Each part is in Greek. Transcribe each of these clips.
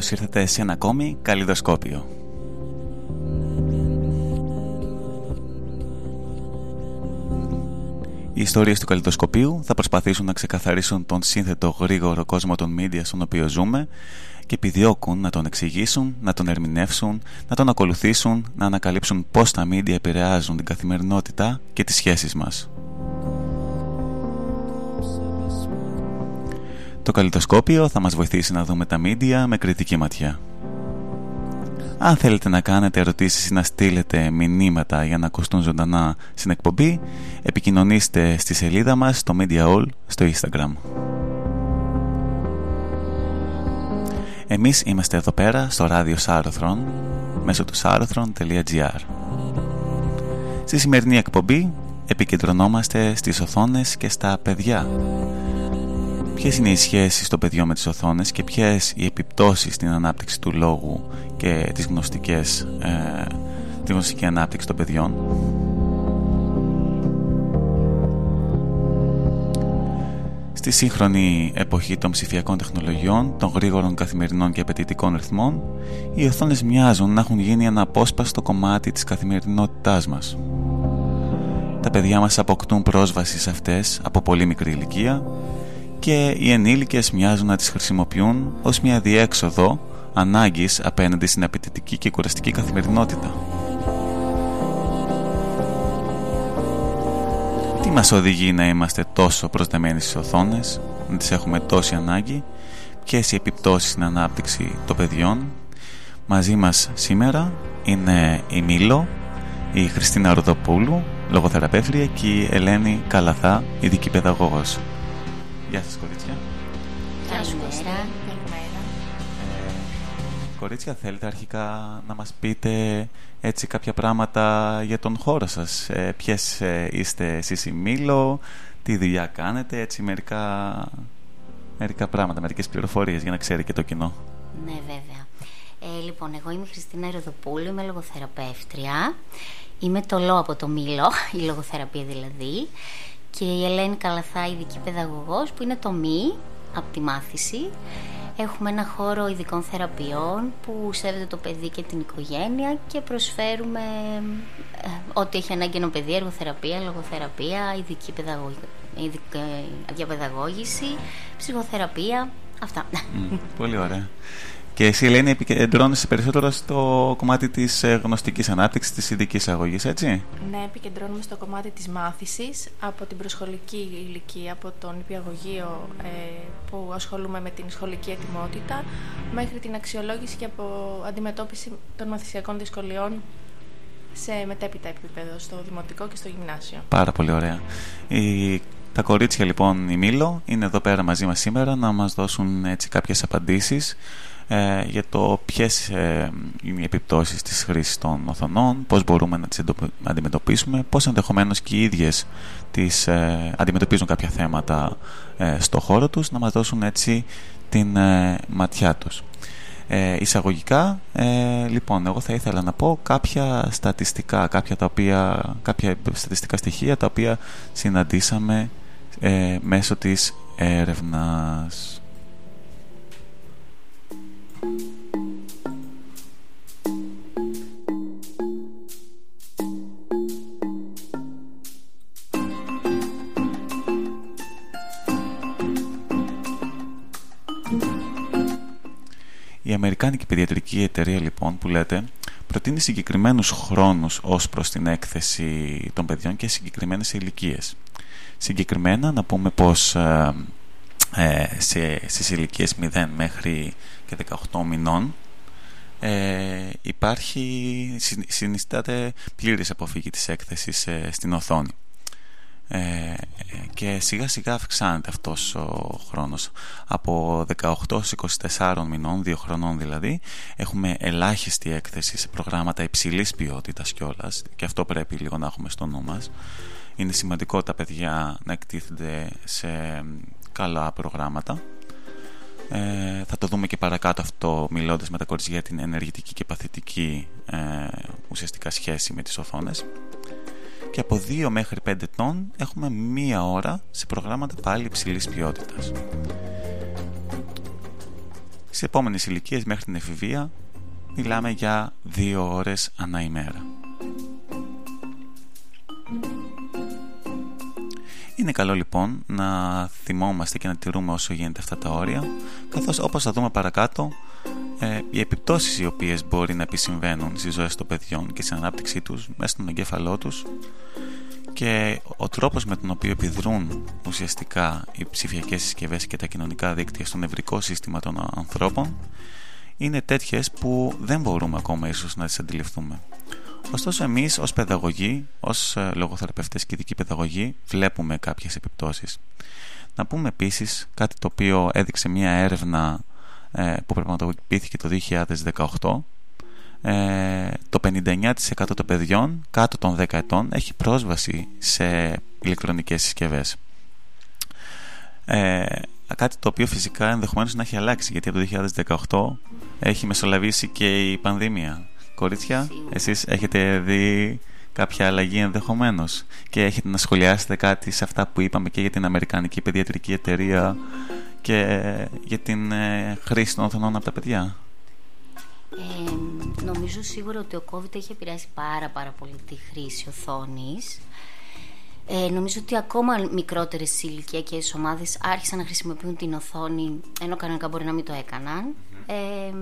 Καλώς ήρθατε σε ένα ακόμη καλλιδοσκόπιο. Οι ιστορίες του καλλιδοσκοπίου θα προσπαθήσουν να ξεκαθαρίσουν τον σύνθετο γρήγορο κόσμο των media στον οποίο ζούμε και επιδιώκουν να τον εξηγήσουν, να τον ερμηνεύσουν, να τον ακολουθήσουν, να ανακαλύψουν πώς τα media επηρεάζουν την καθημερινότητα και τις σχέσεις μας. Το καλλιτοσκόπιο θα μας βοηθήσει να δούμε τα μίντια με κριτική ματιά. Αν θέλετε να κάνετε ερωτήσεις ή να στείλετε μηνύματα για να ακουστούν ζωντανά στην εκπομπή, επικοινωνήστε στη σελίδα μας στο Media All στο Instagram. Εμείς είμαστε εδώ πέρα στο ράδιο Sarothron μέσω του sarothron.gr Στη σημερινή εκπομπή επικεντρωνόμαστε στις οθόνες και στα παιδιά Ποιες είναι οι σχέσεις των παιδιών με τις οθόνες και ποιες οι επιπτώσεις στην ανάπτυξη του λόγου και τις γνωστικές, ε, τη γνωστική ανάπτυξη των παιδιών; Στη σύγχρονη εποχή των ψηφιακών τεχνολογιών, των γρήγορων καθημερινών και απαιτητικών ρυθμών, οι οθόνες μοιάζουν να έχουν γίνει ένα απόσπαστο κομμάτι της καθημερινότητάς μας. Τα παιδιά μας αποκτούν πρόσβαση σε αυτές από πολύ μικρή ηλικία και οι ενήλικες μοιάζουν να τις χρησιμοποιούν ως μια διέξοδο ανάγκης απέναντι στην απαιτητική και κουραστική καθημερινότητα. Τι μας οδηγεί να είμαστε τόσο προσδεμένοι στις οθόνες, να τις έχουμε τόση ανάγκη, ποιες οι επιπτώσεις στην ανάπτυξη των παιδιών. Μαζί μας σήμερα είναι η Μήλο, η Χριστίνα Ροδοπούλου, λογοθεραπεύτρια και η Ελένη Καλαθά, ειδική παιδαγωγός. Γεια σας κορίτσια. Καλημέρα. Καλημέρα. Ε, κορίτσια θέλετε αρχικά να μας πείτε έτσι κάποια πράγματα για τον χώρο σας; Ε, ποιες ε, είστε εσείς η Μήλο, τι δουλειά κάνετε, έτσι μερικά, μερικά πράγματα, μερικές πληροφορίες για να ξέρει και το κοινό. Ναι, βέβαια. Ε, λοιπόν, εγώ είμαι η Χριστίνα Εροδοπούλου, είμαι λογοθεραπεύτρια. Είμαι το ΛΟ από το Μήλο, η λογοθεραπεία δηλαδή και η Ελένη Καλαθά, ειδική παιδαγωγός, που είναι το μη από τη μάθηση. Έχουμε ένα χώρο ειδικών θεραπείων που σέβεται το παιδί και την οικογένεια και προσφέρουμε ε, ό,τι έχει ανάγκη ένα παιδί, εργοθεραπεία, λογοθεραπεία, ειδική ειδική διαπαιδαγώγηση, ψυχοθεραπεία, αυτά. πολύ ωραία. Και εσύ, Ελένη, επικεντρώνεσαι περισσότερο στο κομμάτι της ε, γνωστικής ανάπτυξης, της ειδικής αγωγής, έτσι; Ναι, επικεντρώνουμε στο κομμάτι της μάθησης από την προσχολική ηλικία, από τον υπηαγωγείο ε, που ασχολούμαι με την σχολική ετοιμότητα, μέχρι την αξιολόγηση και από αντιμετώπιση των μαθησιακών δυσκολιών σε μετέπειτα επίπεδο, στο δημοτικό και στο γυμνάσιο. Πάρα πολύ ωραία. Η... Τα κορίτσια λοιπόν η Μήλο είναι εδώ πέρα μαζί μας σήμερα να μας δώσουν έτσι κάποιες απαντήσεις ε, για το ποιες ε, είναι οι επιπτώσεις της χρήσης των οθονών, πώς μπορούμε να τις αντιμετωπίσουμε, πώς ενδεχομένως και οι ίδιες τις, ε, αντιμετωπίζουν κάποια θέματα ε, στο χώρο τους, να μας δώσουν έτσι την ματιά τους. Ε, εισαγωγικά, λοιπόν, εγώ θα ήθελα να πω κάποια στατιστικά, κάποια, τα οποία, κάποια στατιστικά στοιχεία τα οποία συναντήσαμε μέσω της έρευνας. Αμερικάνικη Παιδιατρική Εταιρεία λοιπόν που λέτε προτείνει συγκεκριμένους χρόνους ως προς την έκθεση των παιδιών και συγκεκριμένες ηλικίες. Συγκεκριμένα να πούμε πως ε, ε, σε, στις ηλικίες 0 μέχρι και 18 μηνών ε, υπάρχει, συνιστάται πλήρης αποφύγη της έκθεσης ε, στην οθόνη. Ε, και σιγά σιγά αυξάνεται αυτός ο χρόνος. Από 18 24 μηνών, 2 χρονών δηλαδή έχουμε ελάχιστη έκθεση σε προγράμματα υψηλής ποιότητας κιόλας και αυτό πρέπει λίγο να έχουμε στο νου μας. Είναι σημαντικό τα παιδιά να εκτίθενται σε καλά προγράμματα. Ε, θα το δούμε και παρακάτω αυτό μιλώντας με τα κορίτσια για την ενεργητική και παθητική ε, ουσιαστικά σχέση με τις οθόνες και από 2 μέχρι 5 ετών έχουμε μία ώρα σε προγράμματα πάλι υψηλής ποιότητας. Στις επόμενες ηλικίες μέχρι την εφηβεία μιλάμε για δύο ώρες ανά ημέρα. Είναι καλό λοιπόν να θυμόμαστε και να τηρούμε όσο γίνεται αυτά τα όρια, καθώς όπως θα δούμε παρακάτω, ε, οι επιπτώσεις οι οποίες μπορεί να επισυμβαίνουν στις ζωές των παιδιών και στην ανάπτυξή τους μέσα στον εγκέφαλό τους και ο τρόπος με τον οποίο επιδρούν ουσιαστικά οι ψηφιακές συσκευές και τα κοινωνικά δίκτυα στο νευρικό σύστημα των ανθρώπων είναι τέτοιες που δεν μπορούμε ακόμα ίσως να τις αντιληφθούμε. Ωστόσο εμείς ως παιδαγωγοί, ως ε, λογοθεραπευτές και ειδικοί παιδαγωγοί βλέπουμε κάποιες επιπτώσεις. Να πούμε επίσης κάτι το οποίο έδειξε μια έρευνα ε, που πραγματοποιήθηκε το 2018 ε, το 59% των παιδιών κάτω των 10 ετών έχει πρόσβαση σε ηλεκτρονικές συσκευές. Ε, κάτι το οποίο φυσικά ενδεχομένως να έχει αλλάξει γιατί από το 2018 έχει μεσολαβήσει και η πανδημία. Κορίτσια, εσείς έχετε δει κάποια αλλαγή ενδεχομένως και έχετε να σχολιάσετε κάτι σε αυτά που είπαμε και για την Αμερικανική Παιδιατρική Εταιρεία και για την ε, χρήση των οθονών από τα παιδιά; Ε, νομίζω σίγουρα ότι ο COVID έχει επηρεάσει πάρα πάρα πολύ τη χρήση οθόνης. Ε, νομίζω ότι ακόμα μικρότερες ηλικιακές ομάδες άρχισαν να χρησιμοποιούν την οθόνη ενώ κανονικά μπορεί να μην το έκαναν. Ε,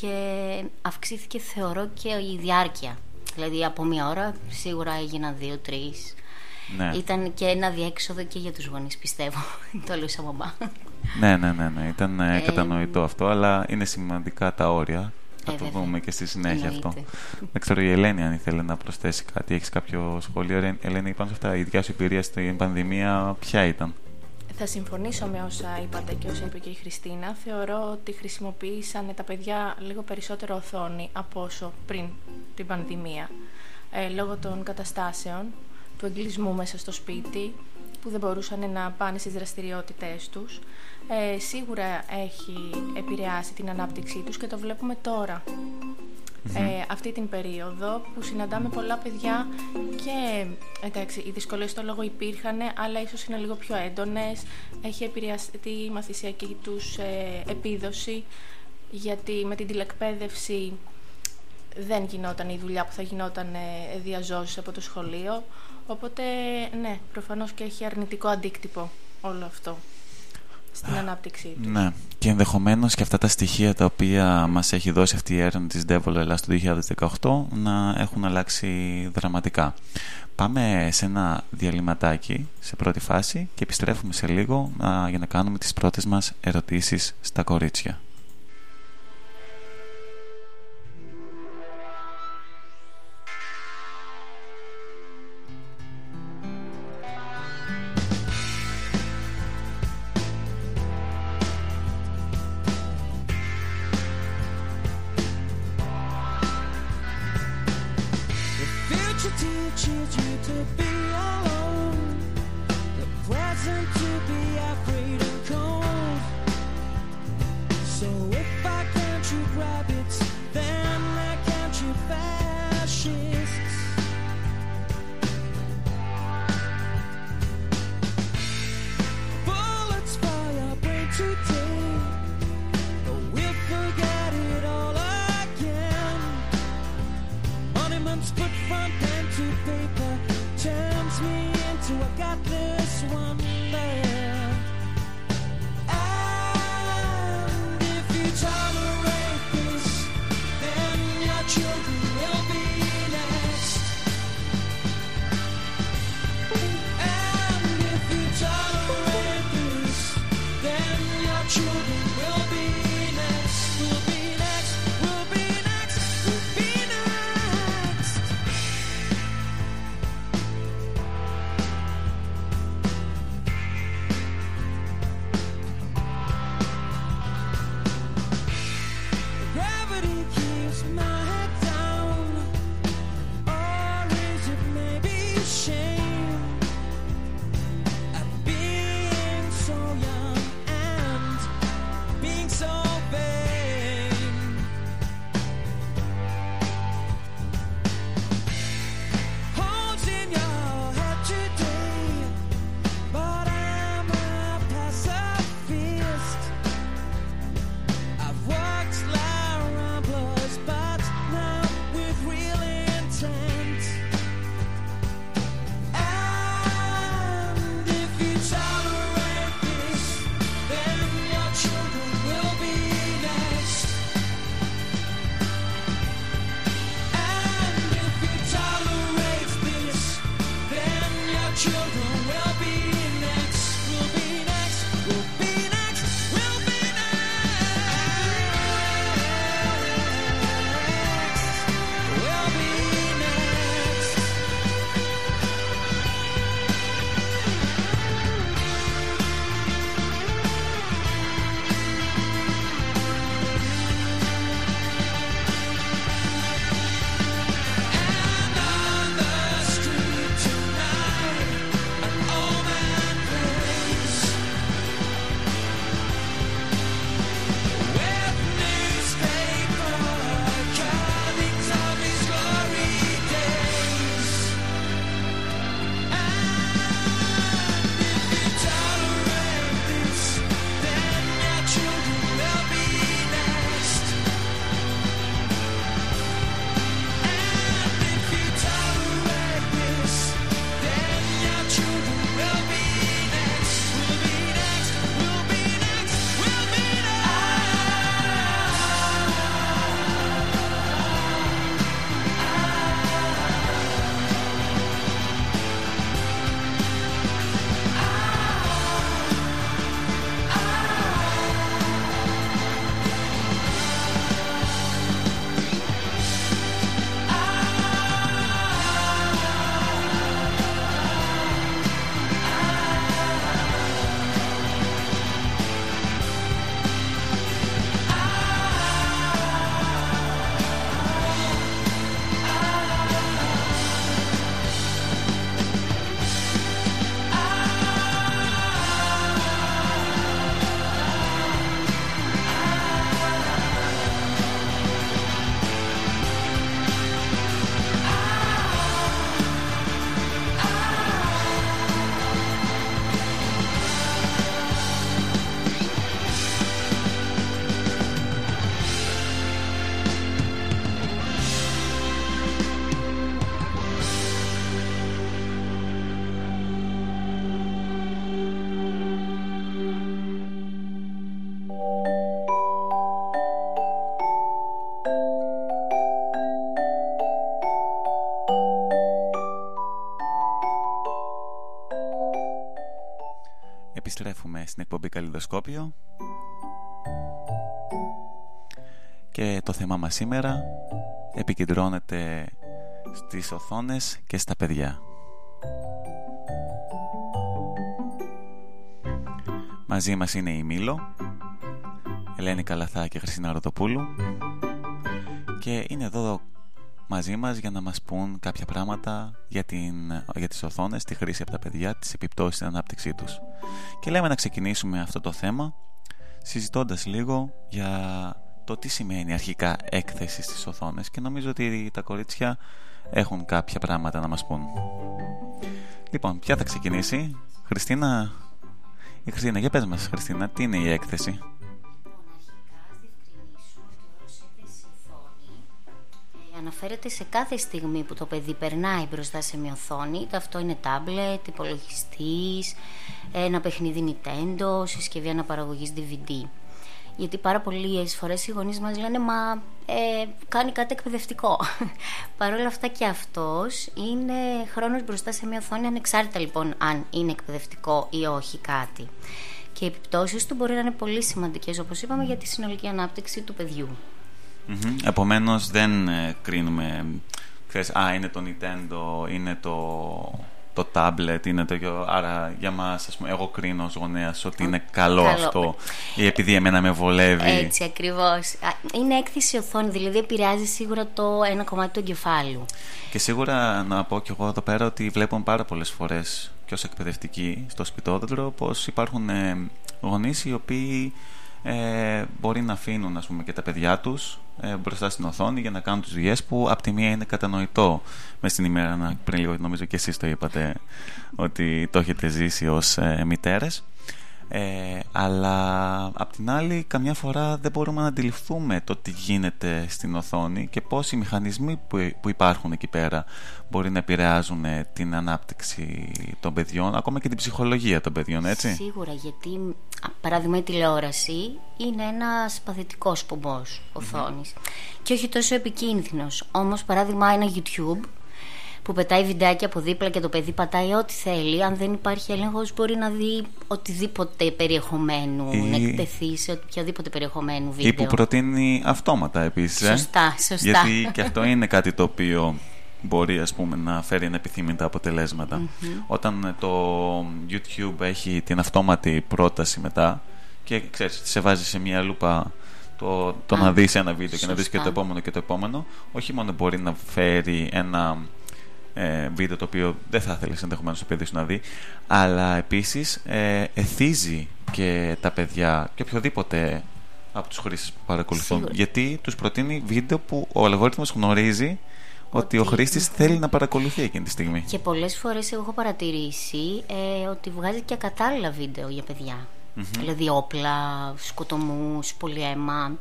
και αυξήθηκε θεωρώ και η διάρκεια. Δηλαδή από μία ώρα σίγουρα έγιναν δύο-τρει. Ναι. Ήταν και ένα διέξοδο και για τους γονείς πιστεύω. το λέω σαν μαμά. Ναι, ναι, ναι, ναι. Ήταν ε, κατανοητό αυτό, αλλά είναι σημαντικά τα όρια. Θα ε, το δούμε και στη συνέχεια αυτό. Δεν ξέρω η Ελένη αν ήθελε να προσθέσει κάτι. Έχεις κάποιο σχόλιο, Ελένη, πάνω σε αυτά. Η δικιά σου εμπειρία στην πανδημία, ποια ήταν; Θα συμφωνήσω με όσα είπατε και όσα είπε και η Χριστίνα. Θεωρώ ότι χρησιμοποίησαν τα παιδιά λίγο περισσότερο οθόνη από όσο πριν την πανδημία. Ε, λόγω των καταστάσεων, του εγκλισμού μέσα στο σπίτι, που δεν μπορούσαν να πάνε στις δραστηριότητές τους. Ε, σίγουρα έχει επηρεάσει την ανάπτυξή τους και το βλέπουμε Ε, αυτή την περίοδο που συναντάμε πολλά παιδιά και εντάξει, οι δυσκολίες στο λόγο υπήρχαν αλλά ίσως είναι λίγο πιο έντονες. Έχει επηρεάσει τη μαθησιακή τους ε, επίδοση γιατί με την τηλεκπαίδευση δεν γινόταν η δουλειά που θα γινόταν ε, διαζώσεις από το σχολείο Οπότε, ναι, προφανώς και έχει αρνητικό αντίκτυπο όλο αυτό στην ανάπτυξή του. Ναι, και ενδεχομένως και αυτά τα στοιχεία τα οποία μας έχει δώσει αυτή η έρευνα της Devil Ελλάς του 2018 να έχουν αλλάξει δραματικά. Πάμε σε ένα διαλυματάκι σε πρώτη φάση και επιστρέφουμε σε λίγο για να κάνουμε τις πρώτες μας ερωτήσεις στα κορίτσια. Καλλιδοσκόπιο και το θέμα μας σήμερα επικεντρώνεται στις οθόνες και στα παιδιά. Μαζί μας είναι η Μήλο, Ελένη Καλαθά και Χριστίνα Ροδοπούλου και είναι εδώ μαζί μας για να μας πούν κάποια πράγματα για, την, για τις οθόνες, τη χρήση από τα παιδιά, τις επιπτώσεις στην ανάπτυξή τους. Και λέμε να ξεκινήσουμε αυτό το θέμα συζητώντας λίγο για το τι σημαίνει αρχικά έκθεση στις οθόνες και νομίζω ότι τα κορίτσια έχουν κάποια πράγματα να μας πούν. Λοιπόν, ποια θα ξεκινήσει, Χριστίνα... Η Χριστίνα, για πες μας Χριστίνα, τι είναι η έκθεση; Αναφέρεται σε κάθε στιγμή που το παιδί περνάει μπροστά σε μια οθόνη, είτε αυτό είναι τάμπλετ, υπολογιστής, ένα παιχνίδι Nintendo, συσκευή αναπαραγωγής DVD. Γιατί πάρα πολλές φορές οι γονείς μας λένε Μα ε, κάνει κάτι εκπαιδευτικό. Παρ' όλα αυτά και αυτός είναι χρόνος μπροστά σε μια οθόνη, ανεξάρτητα λοιπόν αν είναι εκπαιδευτικό ή όχι κάτι. Και οι επιπτώσεις του μπορεί να είναι πολύ σημαντικές, όπως είπαμε, για τη συνολική ανάπτυξη του παιδιού. Mm-hmm. Επομένως δεν ε, κρίνουμε ξέρεις, α, είναι το Nintendo, είναι το, το tablet, είναι το... Άρα για μας, ας πούμε, εγώ κρίνω ως γονέας ότι είναι καλό, αυτό ή επειδή εμένα με βολεύει. Έτσι ακριβώς. Είναι έκθεση οθόνη, δηλαδή επηρεάζει σίγουρα το ένα κομμάτι του εγκεφάλου. Και σίγουρα να πω κι εγώ εδώ πέρα ότι βλέπουμε πάρα πολλές φορές και ως εκπαιδευτικοί στο σπιτόδεντρο πως υπάρχουν ε, γονείς οι οποίοι ε, μπορεί να αφήνουν ας πούμε, και τα παιδιά τους ε, μπροστά στην οθόνη για να κάνουν τις δουλειές που από τη μία είναι κατανοητό μες στην ημέρα να, πριν λίγο νομίζω και εσείς το είπατε ότι το έχετε ζήσει ως ε, μητέρες ε, αλλά απ' την άλλη καμιά φορά δεν μπορούμε να αντιληφθούμε το τι γίνεται στην οθόνη και πώς οι μηχανισμοί που, υπάρχουν εκεί πέρα μπορεί να επηρεάζουν την ανάπτυξη των παιδιών ακόμα και την ψυχολογία των παιδιών έτσι. Σίγουρα γιατί παράδειγμα η τηλεόραση είναι ένας παθητικός πομπός και όχι τόσο επικίνδυνος. Όμως παράδειγμα ένα YouTube που πετάει βιντεάκι από δίπλα και το παιδί πατάει ό,τι θέλει. Αν δεν υπάρχει έλεγχος, μπορεί να δει οτιδήποτε περιεχομένου, ή... να εκτεθεί σε οποιοδήποτε περιεχομένου βίντεο. Ή που προτείνει αυτόματα επίσης. Ε. Σωστά, σωστά. Γιατί και αυτό είναι κάτι το οποίο μπορεί ας πούμε, να φέρει ανεπιθύμητα Όταν το YouTube έχει την αυτόματη πρόταση μετά και ξέρεις, σε βάζει σε μια λούπα το, το να δεις ένα βίντεο και να δεις και το επόμενο και το επόμενο όχι μόνο μπορεί να φέρει ένα ε, βίντεο το οποίο δεν θα ήθελες ενδεχομένως το παιδί σου να δει, αλλά επίσης ε, εθίζει και τα παιδιά και οποιοδήποτε από τους χρήστες που παρακολουθούν. Γιατί τους προτείνει βίντεο που ο αλγόριθμος γνωρίζει ότι, ο χρήστης θέλει να παρακολουθεί εκείνη τη στιγμή. Και πολλές φορές εγώ έχω παρατηρήσει ε, ότι βγάζει και ακατάλληλα βίντεο για παιδιά. Δηλαδή όπλα, σκοτωμούς, πολυαίμα.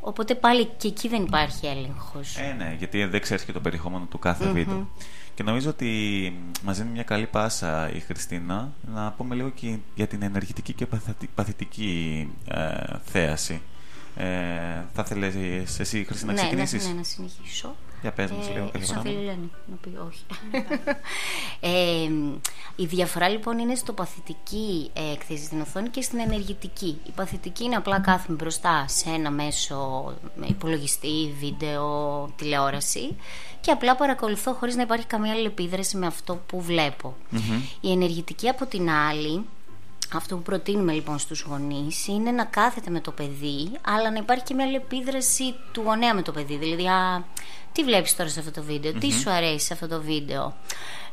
Οπότε πάλι και εκεί δεν υπάρχει έλεγχος. Ε, ναι, γιατί δεν ξέρεις και το περιεχόμενο του κάθε βίντεο. Και νομίζω ότι μας δίνει μια καλή πάσα η Χριστίνα να πούμε λίγο και για την ενεργητική και παθητική ε, θέαση. Ε, θα ήθελες εσύ, Χριστίνα, να ναι, ξεκινήσεις; Ναι, ναι, να συνεχίσω. Για πες μας λίγο κάποια πράγματα. να πει όχι. ε, η διαφορά λοιπόν είναι στο παθητική έκθεση στην οθόνη και στην ενεργητική. Η παθητική είναι απλά κάθομαι μπροστά σε ένα μέσο υπολογιστή, βίντεο, τηλεόραση και απλά παρακολουθώ χωρίς να υπάρχει καμία άλλη επίδραση με αυτό που βλεπω Η ενεργητική από την άλλη αυτό που προτείνουμε λοιπόν στους γονείς είναι να κάθεται με το παιδί αλλά να υπάρχει και μια άλλη επίδραση του γονέα με το παιδί. Δηλαδή, α, τι βλέπεις τώρα σε αυτό το βιντεο τι σου αρέσει σε αυτό το βίντεο,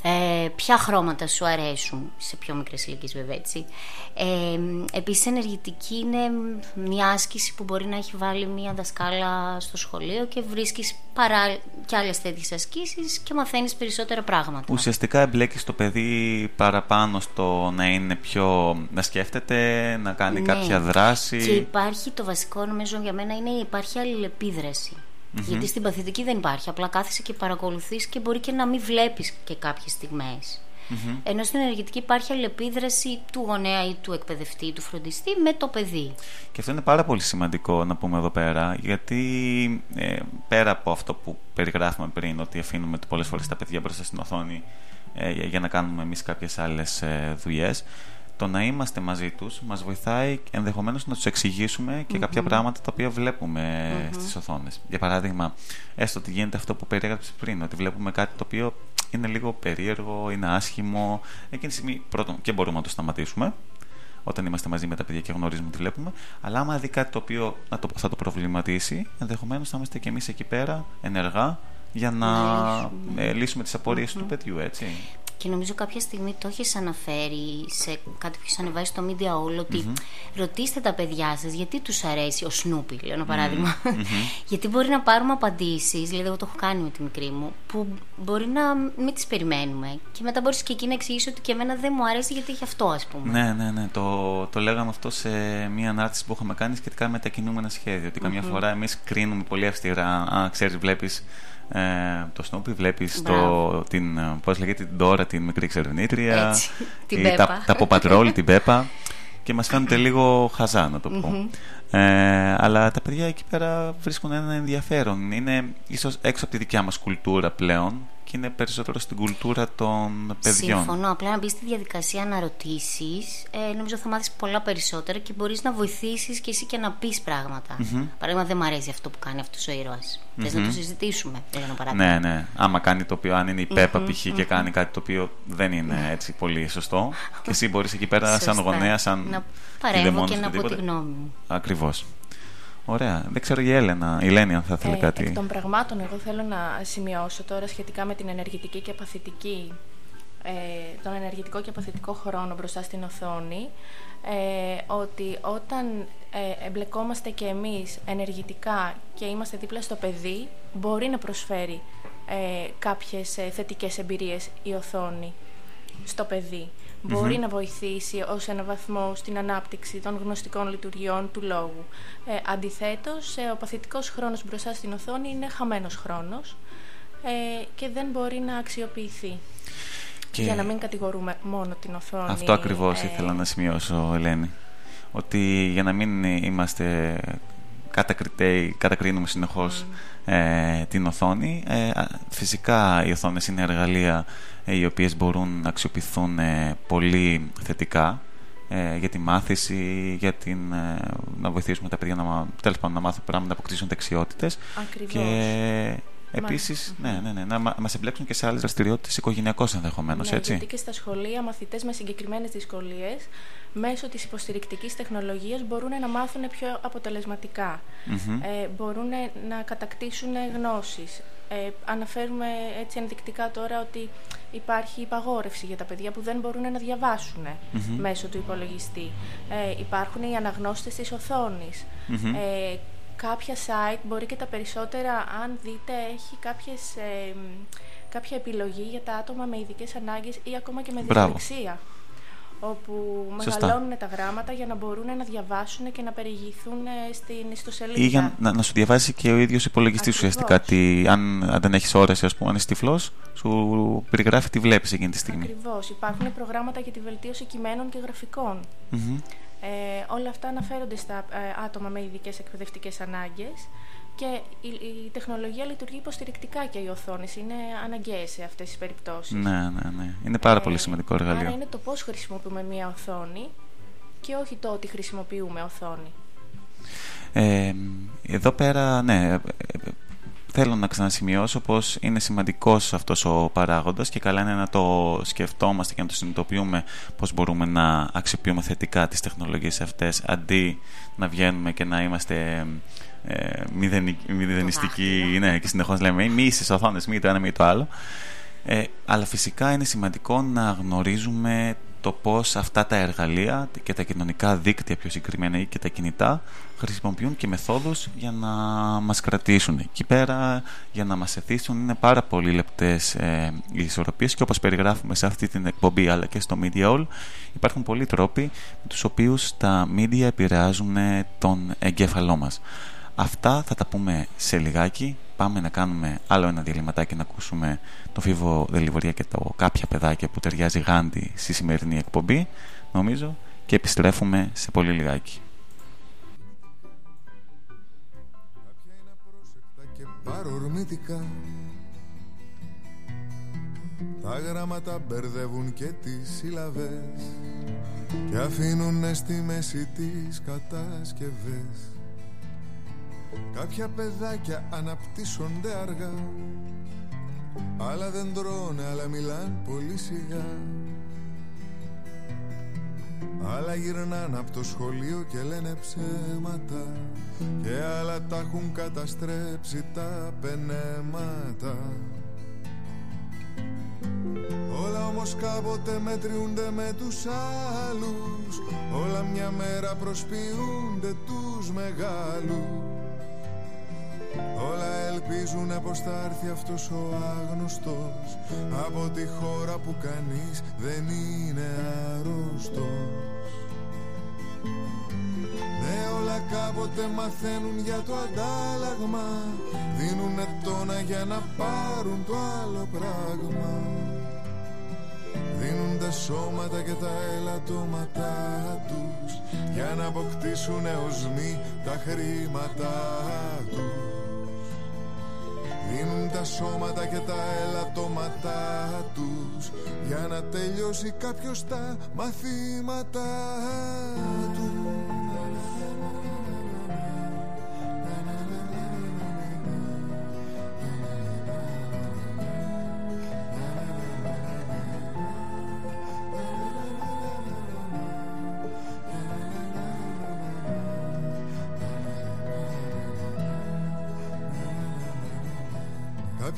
ε, ποια χρώματα σου αρέσουν, σε πιο μικρές ηλικίες βέβαια έτσι. Ε, επίσης ενεργητική είναι μια άσκηση που μπορεί να έχει βάλει μια δασκάλα στο σχολείο και βρίσκεις παρά και άλλες τέτοιες ασκήσεις και μαθαίνεις περισσότερα πράγματα. Ουσιαστικά εμπλέκεις το παιδί παραπάνω στο να είναι πιο... να σκέφτεται, να κάνει ναι. κάποια δράση. Και υπάρχει το βασικό νομίζω για μένα είναι υπάρχει αλληλεπίδραση. Mm-hmm. Γιατί στην παθητική δεν υπάρχει. Απλά κάθεσαι και παρακολουθείς και μπορεί και να μην βλέπεις και κάποιες στιγμές. Mm-hmm. Ενώ στην ενεργητική υπάρχει αλληλεπίδραση του γονέα ή του εκπαιδευτή ή του φροντιστή με το παιδί. Και αυτό είναι πάρα πολύ σημαντικό να πούμε εδώ πέρα, γιατί ε, πέρα από αυτό που περιγράφουμε πριν, ότι αφήνουμε πολλές φορές τα παιδιά μπροστά στην οθόνη ε, για να κάνουμε εμείς κάποιες άλλες ε, δουλειές, το να είμαστε μαζί τους μας βοηθάει ενδεχομένως να τους εξηγήσουμε και κάποια πράγματα τα οποία βλέπουμε mm-hmm. στις οθόνες. Για παράδειγμα, έστω ότι γίνεται αυτό που περιέγραψες πριν, ότι βλέπουμε κάτι το οποίο είναι λίγο περίεργο, είναι άσχημο. Εκείνη τη στιγμή πρώτον και μπορούμε να το σταματήσουμε όταν είμαστε μαζί με τα παιδιά και γνωρίζουμε τι βλέπουμε. Αλλά άμα δει κάτι το οποίο θα το προβληματίσει, ενδεχομένως θα είμαστε και εμείς εκεί πέρα ενεργά για να, να λύσουμε, τις απορίες του παιδιού, έτσι. Και νομίζω κάποια στιγμή το έχεις αναφέρει σε κάτι που έχεις ανεβάσει στο Media All ότι ρωτήστε τα παιδιά σας γιατί τους αρέσει ο Σνούπι, λέω ένα παράδειγμα. γιατί μπορεί να πάρουμε απαντήσεις, δηλαδή εγώ το έχω κάνει με τη μικρή μου, που μπορεί να μην τις περιμένουμε. Και μετά μπορείς και εκεί να εξηγήσεις ότι και εμένα δεν μου αρέσει γιατί έχει αυτό, ας πούμε. Ναι, ναι, ναι. Το, το λέγαμε αυτό σε μία ανάρτηση που είχαμε κάνει σχετικά με τα κινούμενα σχέδια. Ότι καμιά φορά εμείς κρίνουμε πολύ αυστηρά. Αν ξέρεις, βλέπεις ε, το Snoopy βλέπεις το, την, πώς λέγεται, την Dora, την μικρή εξερευνήτρια, την η, τα, τα Paw την Πέπα. Και μας φαίνονται λίγο χαζά να το πω. Ε, αλλά τα παιδιά εκεί πέρα βρίσκουν ένα ενδιαφέρον. Είναι ίσως έξω από τη δικιά μας κουλτούρα πλέον και είναι περισσότερο στην κουλτούρα των παιδιών. Συμφωνώ. Απλά να μπεις στη διαδικασία να ρωτήσεις, ε, νομίζω θα μάθεις πολλά περισσότερα και μπορείς να βοηθήσεις και εσύ και να πεις πράγματα. Mm-hmm. Παράδειγμα, δεν μου αρέσει αυτό που κάνει αυτός ο ήρωας. Mm-hmm. Θες να το συζητήσουμε, Ναι, ναι. Άμα κάνει το οποίο, αν είναι η Πέπα π.χ. και κάνει κάτι το οποίο δεν είναι έτσι πολύ σωστό, και εσύ μπορείς εκεί πέρα, σαν γονέας, σαν. Να παρέμβω και να πω τη γνώμη μου. Ακριβώς. Ωραία. Δεν ξέρω η Έλενα, η Λένη αν θα ήθελε ε, κάτι. Εκ των πραγμάτων, εγώ θέλω να σημειώσω τώρα σχετικά με την ενεργητική και παθητική, ε, τον ενεργητικό και παθητικό χρόνο μπροστά στην οθόνη, ε, ότι όταν ε, εμπλεκόμαστε και εμείς ενεργητικά και είμαστε δίπλα στο παιδί, μπορεί να προσφέρει ε, κάποιες ε, θετικές εμπειρίες η οθόνη στο παιδί μπορει να βοηθήσει ως ένα βαθμό στην ανάπτυξη των γνωστικών λειτουργιών του λόγου. Ε, αντιθέτως, ε, ο παθητικός χρόνος μπροστά στην οθόνη είναι χαμένος χρόνος ε, και δεν μπορεί να αξιοποιηθεί. Και... Για να μην κατηγορούμε μόνο την οθόνη. Αυτό ακριβώς ε... ήθελα να σημειώσω, Ελένη. Ότι για να μην είμαστε κατακριτέοι, κατακρίνουμε συνεχώς ε, την οθόνη. Ε, φυσικά οι οθόνες είναι εργαλεία ε, οι οποίες μπορούν να αξιοποιηθούν ε, πολύ θετικά ε, για τη μάθηση, για την, να βοηθήσουμε τα παιδιά να, τέλος πάντων, να μάθουν πράγματα, να αποκτήσουν δεξιότητες. Ακριβώς. Και επίσης, ναι, ναι, ναι, να μας εμπλέξουν και σε άλλες δραστηριότητες οικογενειακώς ενδεχομένως, ναι, έτσι. Γιατί και στα σχολεία μαθητές με συγκεκριμένες δυσκολίες μέσω της υποστηρικτικής τεχνολογίας μπορούν να μάθουν πιο αποτελεσματικά. Ε, μπορούν να κατακτήσουν γνώσεις. Ε, αναφέρουμε έτσι ενδεικτικά τώρα ότι υπάρχει υπαγόρευση για τα παιδιά που δεν μπορούν να διαβασουν μέσω του υπολογιστή. Ε, υπάρχουν οι αναγνώστες της οθόνης. Ε, κάποια site μπορεί και τα περισσότερα, αν δείτε, έχει κάποιες, ε, κάποια επιλογή για τα άτομα με ειδικές ανάγκες ή ακόμα και με δυσλεξία όπου μεγαλώνουν τα γράμματα για να μπορούν να διαβάσουν και να περιηγηθούν ε, στην ιστοσελίδα. Ή για να, να σου διαβάζει και ο ίδιος υπολογιστής ουσιαστικά. Τι, αν, αν δεν έχεις όρεξη, ας πούμε, αν είσαι τυφλός, σου περιγράφει τι βλέπεις εκείνη τη στιγμή. Ακριβώς. Υπάρχουν προγράμματα για τη βελτίωση κειμένων και γραφικών. Ε, όλα αυτά αναφέρονται στα ε, άτομα με ειδικές εκπαιδευτικές ανάγκες και η, η, τεχνολογία λειτουργεί υποστηρικτικά και οι οθόνε είναι αναγκαίες σε αυτές τις περιπτώσεις. Ναι, ναι, ναι. Είναι πάρα ε, πολύ σημαντικό εργαλείο. Άρα είναι το πώς χρησιμοποιούμε μία οθόνη και όχι το ότι χρησιμοποιούμε οθόνη. Ε, εδώ πέρα, ναι, θέλω να ξανασημειώσω πως είναι σημαντικός αυτός ο παράγοντας και καλά είναι να το σκεφτόμαστε και να το συνειδητοποιούμε πως μπορούμε να αξιοποιούμε θετικά τις τεχνολογίες αυτές αντί να βγαίνουμε και να είμαστε ε, μηδενιστικοί ναι, και συνεχώς λέμε μη είσαι οθόνες, μη το ένα μη το άλλο ε, αλλά φυσικά είναι σημαντικό να γνωρίζουμε το πώς αυτά τα εργαλεία και τα κοινωνικά δίκτυα πιο συγκεκριμένα ή και τα κινητά χρησιμοποιούν και μεθόδους για να μας κρατήσουν εκεί πέρα, για να μας εθίσουν. Είναι πάρα πολύ λεπτές ε, οι ισορροπίες και όπως περιγράφουμε σε αυτή την εκπομπή αλλά και στο Media All υπάρχουν πολλοί τρόποι με τους οποίους τα media επηρεάζουν τον εγκέφαλό μας. Αυτά θα τα πούμε σε λιγάκι. Πάμε να κάνουμε άλλο ένα διαλυματάκι να ακούσουμε το Φίβο Δελιβορία και το κάποια παιδάκια που ταιριάζει γάντι στη σημερινή εκπομπή, νομίζω, και επιστρέφουμε σε πολύ λιγάκι. παρορμητικά Τα γράμματα μπερδεύουν και τις σύλλαβες και αφήνουνε στη μέση τις κατασκευές Κάποια παιδάκια αναπτύσσονται αργά. Άλλα δεν τρώνε, αλλά μιλάν πολύ σιγά. Άλλα γυρνάνε από το σχολείο και λένε ψέματα. Και άλλα τα έχουν καταστρέψει τα πενέματα. Όλα όμως κάποτε μετριούνται με τους άλλους. Όλα μια μέρα προσποιούνται τους μεγάλους Όλα ελπίζουν πως θα έρθει αυτός ο άγνωστος. Από τη χώρα που κανείς δεν είναι αρρώστος Ναι όλα κάποτε μαθαίνουν για το αντάλλαγμα. Δίνουνε τόνα για να πάρουν το άλλο πράγμα. Δίνουν τα σώματα και τα ελαττώματά τους. Για να αποκτήσουν οσμοί τα χρήματά τους Δίνουν τα σώματα και τα ελαττώματά τους. Για να τελειώσει κάποιος τα μαθήματά τους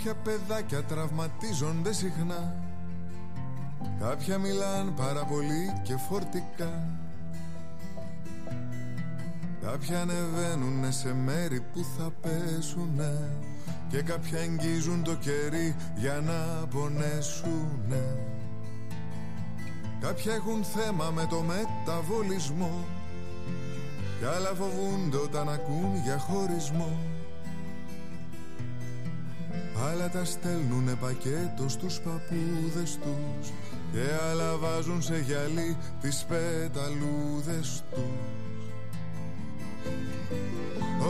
Κάποια παιδάκια τραυματίζονται συχνά. Κάποια μιλάν πάρα πολύ και φορτικά. Κάποια ανεβαίνουνε σε μέρη που θα πέσουνε Και κάποια εγγίζουν το κερί για να πονέσουνε. Κάποια έχουν θέμα με το μεταβολισμό Κι άλλα φοβούνται όταν ακούν για χωρισμό Άλλα τα στέλνουνε πακέτο στους παππούδες τους Και άλλα βάζουν σε γυαλί τις πεταλούδες τους.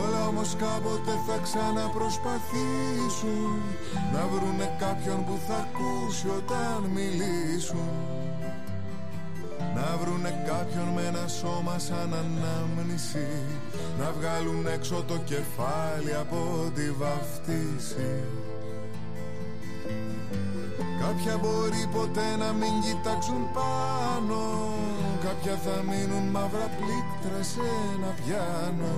Όλα όμως κάποτε θα ξαναπροσπαθήσουν Να βρουνε κάποιον που θα ακούσει όταν μιλήσουν. Να βρουνε κάποιον με ένα σώμα σαν ανάμνηση Να βγάλουν έξω το κεφάλι από τη βαφτίση Κάποια μπορεί ποτέ να μην κοιτάξουν πάνω. Κάποια θα μείνουν μαύρα πλήκτρα σε ένα πιάνο.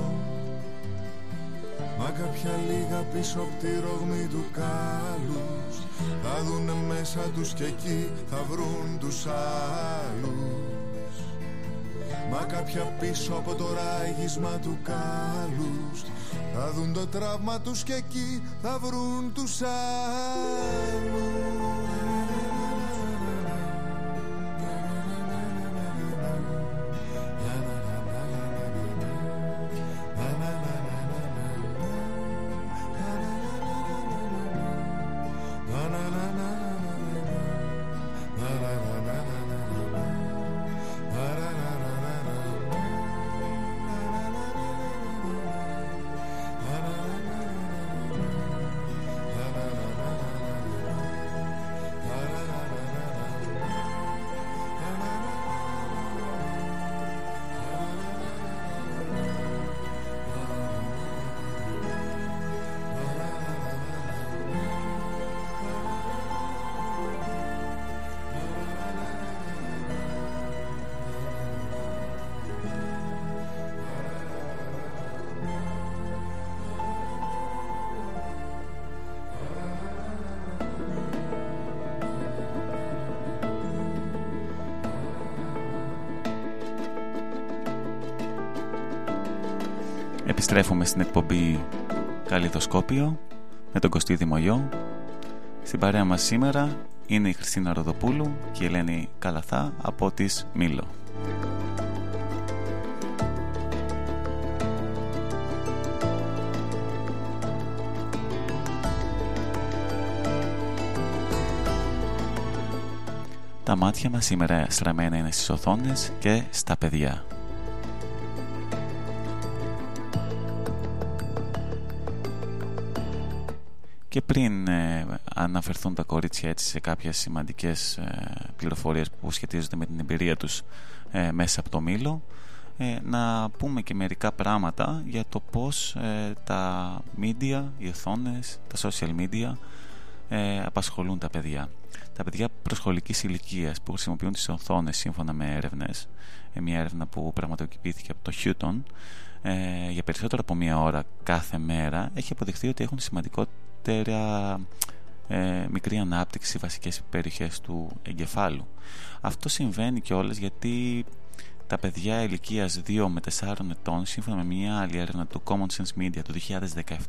Μα κάποια λίγα πίσω από τη ρογμή του κάλους. Θα δουνε μέσα τους και εκεί θα βρουν τους άλλους. Μα κάποια πίσω από το ράγισμα του κάλους. Θα δουν το τραύμα τους και εκεί θα βρουν τους άλλους Επιστρέφουμε στην εκπομπή Καλλιδοσκόπιο με τον Κωστή Δημογιό. Στην παρέα μας σήμερα είναι η Χριστίνα Ροδοπούλου και η Ελένη Καλαθά από της Μήλο. Τα μάτια μας σήμερα στραμμένα είναι στις οθόνες και στα παιδιά. Και πριν ε, αναφερθούν τα κορίτσια έτσι σε κάποιες σημαντικές ε, πληροφορίες που σχετίζονται με την εμπειρία τους ε, μέσα από το Μήλο να πούμε και μερικά πράγματα για το πως τα media, οι οθόνες, τα social media απασχολούν τα παιδιά. Τα παιδιά προσχολικής ηλικίας που χρησιμοποιούν τις οθόνες σύμφωνα με έρευνες, μια έρευνα που πραγματοποιήθηκε από το Houghton, για περισσότερο από μία ώρα κάθε μέρα έχει αποδειχθεί ότι έχουν σημαντικό ε, μικρή ανάπτυξη σε βασικές περιοχές του εγκεφάλου. Αυτό συμβαίνει και όλες γιατί τα παιδιά ηλικίας 2 με 4 ετών, σύμφωνα με μια άλλη έρευνα του Common Sense Media του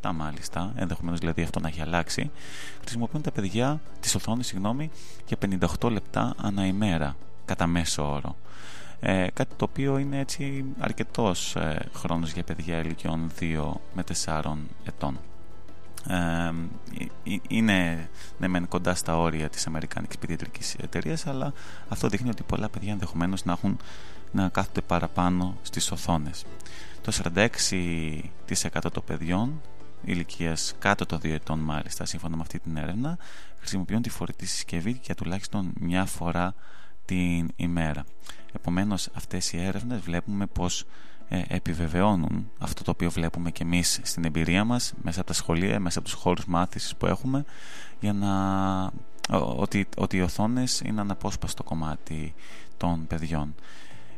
2017 μάλιστα, ενδεχομένως δηλαδή αυτό να έχει αλλάξει, χρησιμοποιούν τα παιδιά τις οθόνες συγγνώμη, για 58 λεπτά ανά ημέρα, κατά μέσο όρο. Ε, κάτι το οποίο είναι έτσι αρκετός ε, χρόνος για παιδιά ηλικιών 2 με 4 ετών είναι ναι, μεν κοντά στα όρια της Αμερικάνικης Παιδιατρικής Εταιρείας αλλά αυτό δείχνει ότι πολλά παιδιά ενδεχομένως να, έχουν, να κάθονται παραπάνω στις οθόνες. Το 46% των παιδιών ηλικίας κάτω των 2 ετών μάλιστα σύμφωνα με αυτή την έρευνα χρησιμοποιούν τη φορητή συσκευή για τουλάχιστον μια φορά την ημέρα. Επομένως αυτές οι έρευνες βλέπουμε πως ε, επιβεβαιώνουν αυτό το οποίο βλέπουμε και εμείς στην εμπειρία μας μέσα από τα σχολεία, μέσα από τους χώρους μάθησης που έχουμε για να ότι, ότι οι οθόνες είναι αναπόσπαστο κομμάτι των παιδιών.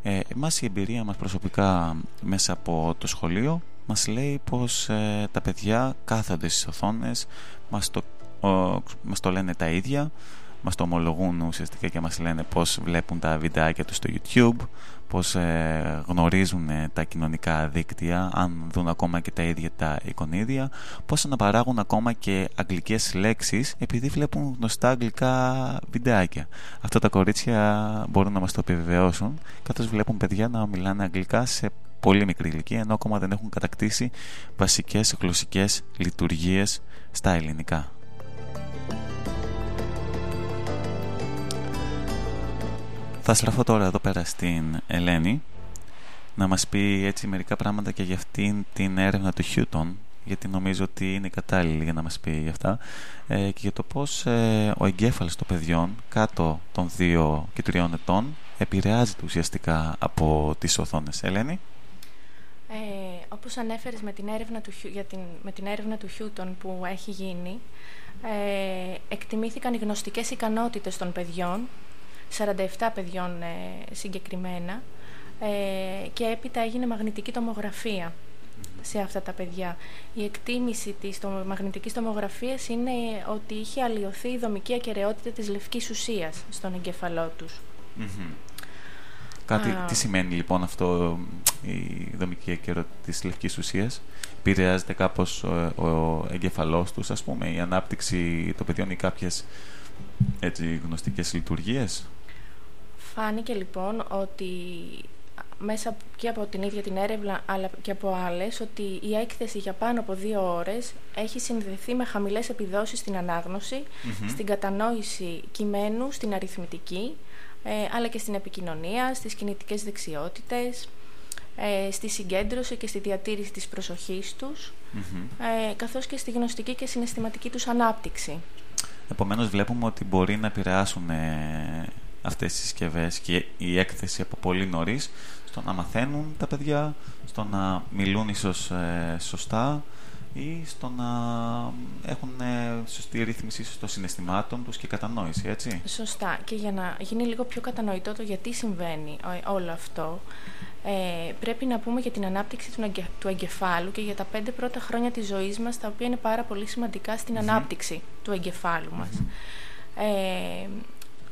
Ε, εμάς η εμπειρία μας προσωπικά μέσα από το σχολείο μας λέει πως ε, τα παιδιά κάθονται στις οθόνες μας το, μας το λένε τα ίδια μας το ομολογούν ουσιαστικά και μας λένε πως βλέπουν τα βιντεάκια τους στο YouTube πως ε, γνωρίζουν ε, τα κοινωνικά δίκτυα αν δουν ακόμα και τα ίδια τα εικονίδια πως αναπαράγουν ακόμα και αγγλικές λέξεις επειδή βλέπουν γνωστά αγγλικά βιντεάκια. Αυτά τα κορίτσια μπορούν να μας το επιβεβαιώσουν καθώς βλέπουν παιδιά να μιλάνε αγγλικά σε πολύ μικρή ηλικία ενώ ακόμα δεν έχουν κατακτήσει βασικές γλωσσικές λειτουργίες στα ελληνικά Θα στραφώ τώρα εδώ πέρα στην Ελένη να μας πει έτσι μερικά πράγματα και για αυτήν την έρευνα του Χιούτον γιατί νομίζω ότι είναι κατάλληλη για να μας πει για αυτά ε, και για το πώς ε, ο εγκέφαλος των παιδιών κάτω των 2 και 3 ετών επηρεάζεται ουσιαστικά από τις οθόνες. Ελένη. Ε, όπως ανέφερες με την έρευνα του, για την, με την έρευνα του Χιούτον που έχει γίνει ε, εκτιμήθηκαν οι γνωστικές ικανότητες των παιδιών 47 παιδιών ε, συγκεκριμένα ε, και έπειτα έγινε μαγνητική τομογραφία σε αυτά τα παιδιά. Η εκτίμηση της μαγνητικής τομογραφίας είναι ότι είχε αλλοιωθεί η δομική ακαιρεότητα της λευκής ουσίας στον εγκέφαλό τους. Κάτι, τι σημαίνει λοιπόν αυτό η δομική ακαιρεότητα της λευκής ουσίας; Επηρεάζεται κάπως ο, ο εγκεφαλός τους, ας πούμε, η ανάπτυξη των παιδιών ή κάποιες έτσι, γνωστικές λειτουργίες; Φάνηκε λοιπόν ότι μέσα και από την ίδια την έρευνα αλλά και από άλλες ότι η έκθεση για πάνω από δύο ώρες έχει συνδεθεί με χαμηλές επιδόσεις στην αναγνωση στην κατανόηση κειμένου, στην αριθμητική ε, αλλά και στην επικοινωνία, στις κινητικές δεξιότητες, ε, στη συγκέντρωση και στη διατήρηση της προσοχής τους ε, καθώς και στη γνωστική και συναισθηματική τους ανάπτυξη. Επομένως βλέπουμε ότι μπορεί να επηρεάσουν αυτές τις συσκευές και η έκθεση από πολύ νωρίς στο να μαθαίνουν τα παιδιά, στο να μιλούν ίσως ε, σωστά ή στο να έχουν ε, σωστή ρύθμιση των συναισθημάτων τους και κατανόηση, έτσι. Σωστά. Και για να γίνει λίγο πιο κατανοητό το γιατί συμβαίνει ε, όλο αυτό, ε, πρέπει να πούμε για την ανάπτυξη του, του εγκεφάλου και για τα πέντε πρώτα χρόνια της ζωής μας, τα οποία είναι πάρα πολύ σημαντικά στην ανάπτυξη του εγκεφάλου μας. Ε,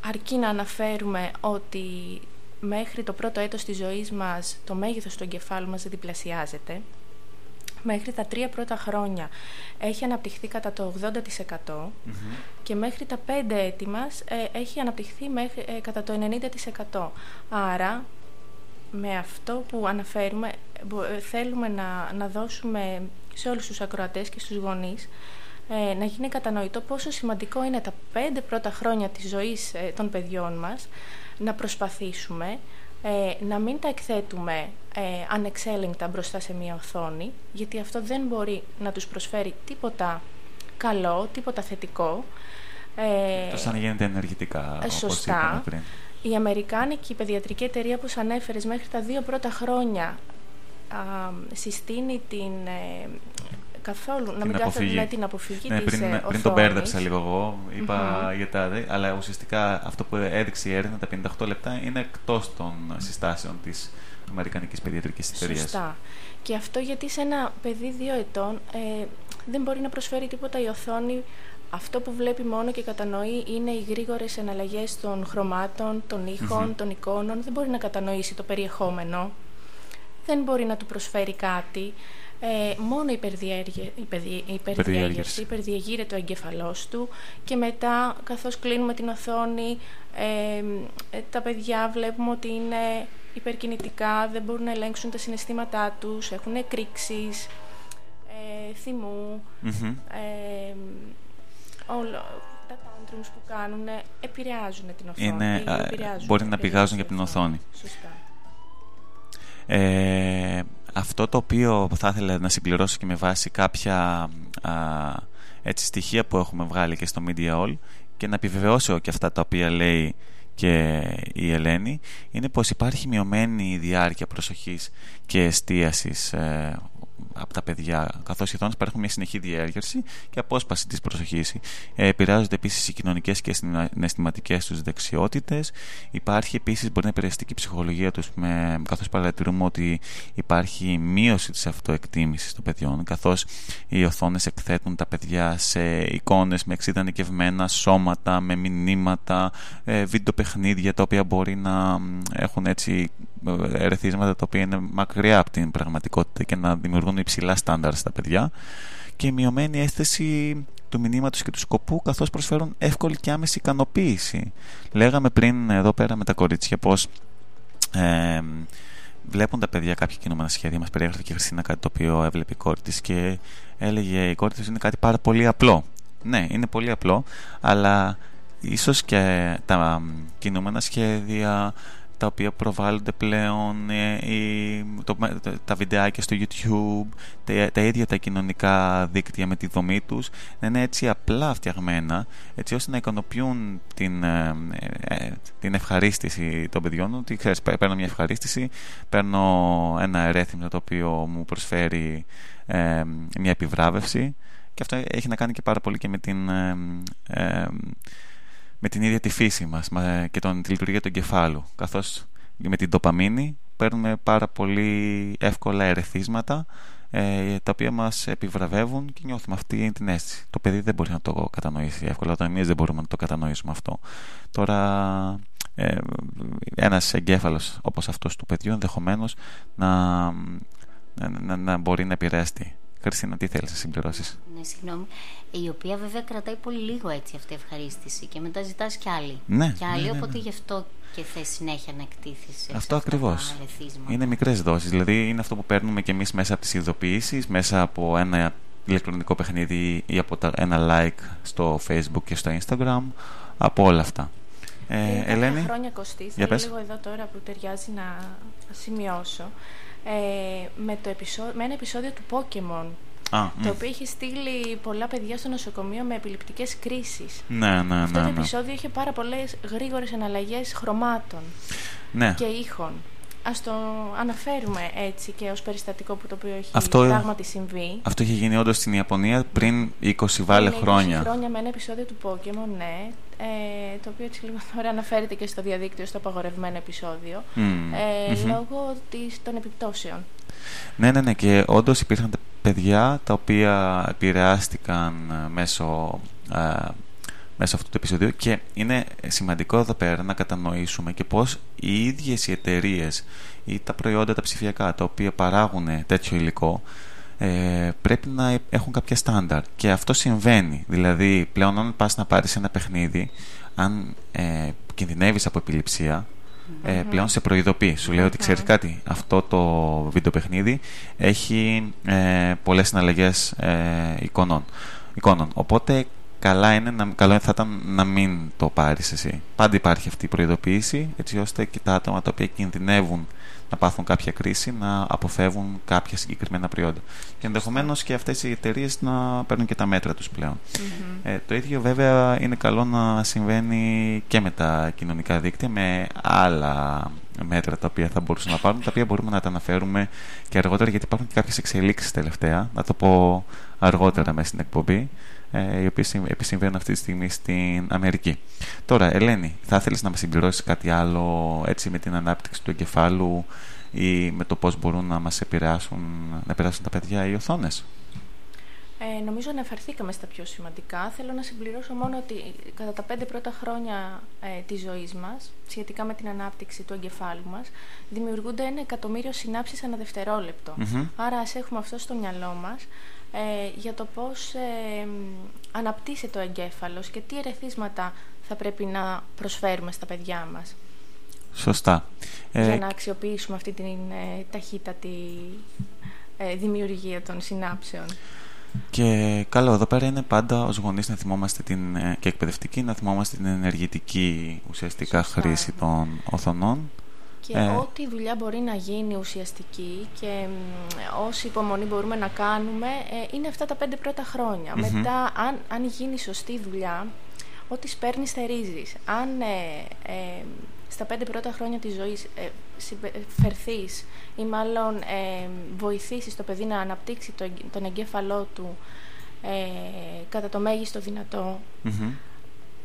αρκεί να αναφέρουμε ότι μέχρι το πρώτο έτος της ζωής μας το μέγεθος του εγκεφάλου μας διπλασιάζεται. Μέχρι τα τρία πρώτα χρόνια έχει αναπτυχθεί κατά το 80% και μέχρι τα πέντε έτη μας ε, έχει αναπτυχθεί μέχρι, ε, κατά το 90%. Άρα, με αυτό που αναφέρουμε, ε, θέλουμε να, να δώσουμε σε όλους τους ακροατές και στους γονείς ε, να γίνει κατανοητό πόσο σημαντικό είναι τα πέντε πρώτα χρόνια της ζωής ε, των παιδιών μας να προσπαθήσουμε ε, να μην τα εκθέτουμε ε, ανεξέλεγκτα μπροστά σε μια οθόνη, γιατί αυτό δεν μπορεί να τους προσφέρει τίποτα καλό, τίποτα θετικό. Ε, το σαν γίνεται ενεργητικά, ε, σωστά. πριν. Η Αμερικάνικη Παιδιατρική Εταιρεία, όπως ανέφερες, μέχρι τα δύο πρώτα χρόνια α, συστήνει την ε, καθόλου να μην κάθονται με την αποφυγή ναι, της πριν, ε, πριν τον μπέρδεψα λίγο εγώ, είπα για τα αλλά ουσιαστικά αυτό που έδειξε η έρευνα τα 58 λεπτά είναι εκτός των συστάσεων της Αμερικανικής Παιδιατρικής Εταιρείας. Σωστά. Και αυτό γιατί σε ένα παιδί δύο ετών ε, δεν μπορεί να προσφέρει τίποτα η οθόνη αυτό που βλέπει μόνο και κατανοεί είναι οι γρήγορες εναλλαγές των χρωμάτων, των ηχων των εικόνων. Δεν μπορεί να κατανοήσει το περιεχόμενο. Δεν μπορεί να του προσφέρει κάτι. Ε, μόνο υπερδιέγερση, υπερδιεγείρεται ο εγκεφαλός του και μετά καθώς κλείνουμε την οθόνη ε, ε, τα παιδιά βλέπουμε ότι είναι υπερκινητικά, δεν μπορούν να ελέγξουν τα συναισθήματά τους, έχουν εκρήξεις, ε, θυμού, ε, όλο, τα tantrums που κάνουν επηρεάζουν την οθόνη. Είναι, μπορεί να πηγάζουν για την οθόνη. Σωστά. Ε, αυτό το οποίο θα ήθελα να συμπληρώσω και με βάση κάποια α, έτσι, στοιχεία που έχουμε βγάλει και στο Media All και να επιβεβαιώσω και αυτά τα οποία λέει και η Ελένη είναι πως υπάρχει μειωμένη διάρκεια προσοχής και εστίασης ε, από τα παιδιά, καθώς οι οθόνε παρέχουν μια συνεχή διέργερση και απόσπαση της προσοχής. Ε, επηρεάζονται επίσης οι κοινωνικές και συναισθηματικές τους δεξιότητες. Υπάρχει επίσης, μπορεί να επηρεαστεί και η ψυχολογία τους, καθώς παρατηρούμε ότι υπάρχει μείωση της αυτοεκτίμησης των παιδιών, καθώς οι οθόνες εκθέτουν τα παιδιά σε εικόνες με εξειδανικευμένα σώματα, με μηνύματα, ε, βίντεο παιχνίδια τα οποία μπορεί να έχουν έτσι ε, ερεθίσματα τα οποία είναι μακριά από την πραγματικότητα και να δημιουργούν υψηλά στάνταρ στα παιδιά και μειωμένη αίσθηση του μηνύματος και του σκοπού καθώς προσφέρουν εύκολη και άμεση ικανοποίηση. Λέγαμε πριν εδώ πέρα με τα κορίτσια πως ε, βλέπουν τα παιδιά κάποια κινούμενα σχέδια μας περιέγραφε και η Χριστίνα κάτι το οποίο έβλεπε η κόρη της και έλεγε η κόρη της είναι κάτι πάρα πολύ απλό. Ναι, είναι πολύ απλό, αλλά ίσως και τα κινούμενα σχέδια τα οποία προβάλλονται πλέον ε, το, τα βιντεάκια στο YouTube, τα, τα, ίδια τα κοινωνικά δίκτυα με τη δομή τους να είναι έτσι απλά φτιαγμένα έτσι ώστε να ικανοποιούν την, ε, ε, την ευχαρίστηση των παιδιών. Ότι ξέρεις, παίρνω μια ευχαρίστηση παίρνω ένα ερέθιμο το οποίο μου προσφέρει μια επιβράβευση. Και αυτό έχει να κάνει και πάρα πολύ και με την με την ίδια τη φύση μας και τον, τη λειτουργία του εγκεφάλου καθώς με την τοπαμίνη παίρνουμε πάρα πολύ εύκολα ερεθίσματα ε, τα οποία μας επιβραβεύουν και νιώθουμε αυτή την αίσθηση. Το παιδί δεν μπορεί να το κατανοήσει εύκολα, όταν εμείς δεν μπορούμε να το κατανοήσουμε αυτό. Τώρα ε, ένας εγκέφαλος όπως αυτός του παιδιού ενδεχομένως να, να, να μπορεί να επηρεαστεί. Χριστίνα, τι θέλεις να συμπληρώσεις; Ναι, συγγνώμη. Η οποία βέβαια κρατάει πολύ λίγο έτσι αυτή η ευχαρίστηση και μετά ζητάς κι άλλη. Ναι, κι άλλη, ναι, ναι, οπότε ναι. γι' αυτό και θες συνέχεια να εκτίθεσαι. Αυτό ακριβώς. Είναι μικρές δόσεις. Δηλαδή είναι αυτό που παίρνουμε κι εμείς μέσα από τις ειδοποιήσεις, μέσα από ένα ηλεκτρονικό παιχνίδι ή από ένα like στο facebook και στο instagram, από όλα αυτά. Ε, Ελένη. χρόνια κοστί, θέλω λίγο εδώ τώρα που ταιριάζει να σημειώσω ε, με, το με ένα επεισόδιο του Pokemon το οποίο είχε στείλει πολλά παιδιά στο νοσοκομείο με επιληπτικές κρίσεις. Ναι, ναι, ναι. Αυτό το ναι. επεισόδιο είχε πάρα πολλές γρήγορες εναλλαγές χρωμάτων ναι. και ήχων. Ας το αναφέρουμε έτσι και ως περιστατικό που το οποίο έχει αυτό, πράγματι συμβεί. Αυτό είχε γίνει όντως στην Ιαπωνία πριν 20 βάλε χρόνια. 20 χρόνια με ένα επεισόδιο του Pokemon, ναι. Ε, το οποίο έτσι λίγο τώρα αναφέρεται και στο διαδίκτυο, στο απαγορευμένο επεισόδιο. ε, Λόγω της, των επιπτώσεων. Ναι, ναι, ναι. Και όντως υπήρχαν παιδιά τα οποία επηρεάστηκαν ε, μέσω ε, μέσα αυτού του επεισοδίου και είναι σημαντικό εδώ πέρα να κατανοήσουμε και πώς οι ίδιες οι εταιρείες ή τα προϊόντα τα ψηφιακά τα οποία παράγουν τέτοιο υλικό ε, πρέπει να έχουν κάποια στάνταρ και αυτό συμβαίνει δηλαδή πλέον αν πας να πάρεις ένα παιχνίδι αν ε, κινδυνεύεις από επιληψία ε, πλέον σε προειδοποιεί. Σου λέει ότι ξέρεις κάτι, αυτό το βίντεο παιχνίδι έχει ε, πολλές συναλλαγές ε, εικόνων. εικόνων. Οπότε καλά είναι να, καλό θα ήταν να μην το πάρεις εσύ. Πάντα υπάρχει αυτή η προειδοποίηση, έτσι ώστε και τα άτομα τα οποία κινδυνεύουν να πάθουν κάποια κρίση, να αποφεύγουν κάποια συγκεκριμένα προϊόντα. Και ενδεχομένως και αυτές οι εταιρείες να παίρνουν και τα μέτρα τους πλέον. Ε, το ίδιο βέβαια είναι καλό να συμβαίνει και με τα κοινωνικά δίκτυα, με άλλα μέτρα τα οποία θα μπορούσαν να πάρουν, τα οποία μπορούμε να τα αναφέρουμε και αργότερα, γιατί υπάρχουν και κάποιες εξελίξεις τελευταία. Να το πω αργότερα μέσα στην εκπομπή, ε, οι οποίε επισυμβαίνουν αυτή τη στιγμή στην Αμερική. Τώρα, Ελένη, θα ήθελε να μας συμπληρώσεις κάτι άλλο έτσι με την ανάπτυξη του εγκεφάλου ή με το πώς μπορούν να μας επηρεάσουν, να επηρεάσουν τα παιδιά οι οθόνες; Ε, νομίζω αναφερθήκαμε στα πιο σημαντικά. Θέλω να συμπληρώσω μόνο ότι κατά τα πέντε πρώτα χρόνια ε, της ζωής μας, σχετικά με την ανάπτυξη του εγκεφάλου μας, δημιουργούνται ένα εκατομμύριο συνάψεις ανά δευτερόλεπτο. Άρα ας έχουμε αυτό στο μυαλό μας ε, για το πώς ε, αναπτύσσεται ο εγκέφαλος και τι ερεθίσματα θα πρέπει να προσφέρουμε στα παιδιά μας. Σωστά. Για ε, να αξιοποιήσουμε αυτή την ε, ταχύτατη ε, δημιουργία των συνάψεων. Και καλό, εδώ πέρα είναι πάντα ως γονείς να θυμόμαστε την, ε, και εκπαιδευτική να θυμόμαστε την ενεργητική ουσιαστικά χρήση των οθονών. Και ε. ό,τι δουλειά μπορεί να γίνει ουσιαστική και όση υπομονή μπορούμε να κάνουμε ε, είναι αυτά τα πέντε πρώτα Μετά, αν, αν γίνει σωστή δουλειά, ό,τι σπέρνεις θερίζεις. Αν στα πέντε πρώτα χρόνια της ζωής ε, φερθείς ή μάλλον ε, βοηθήσεις το παιδί να αναπτύξει το, τον εγκέφαλό του ε, κατά το μέγιστο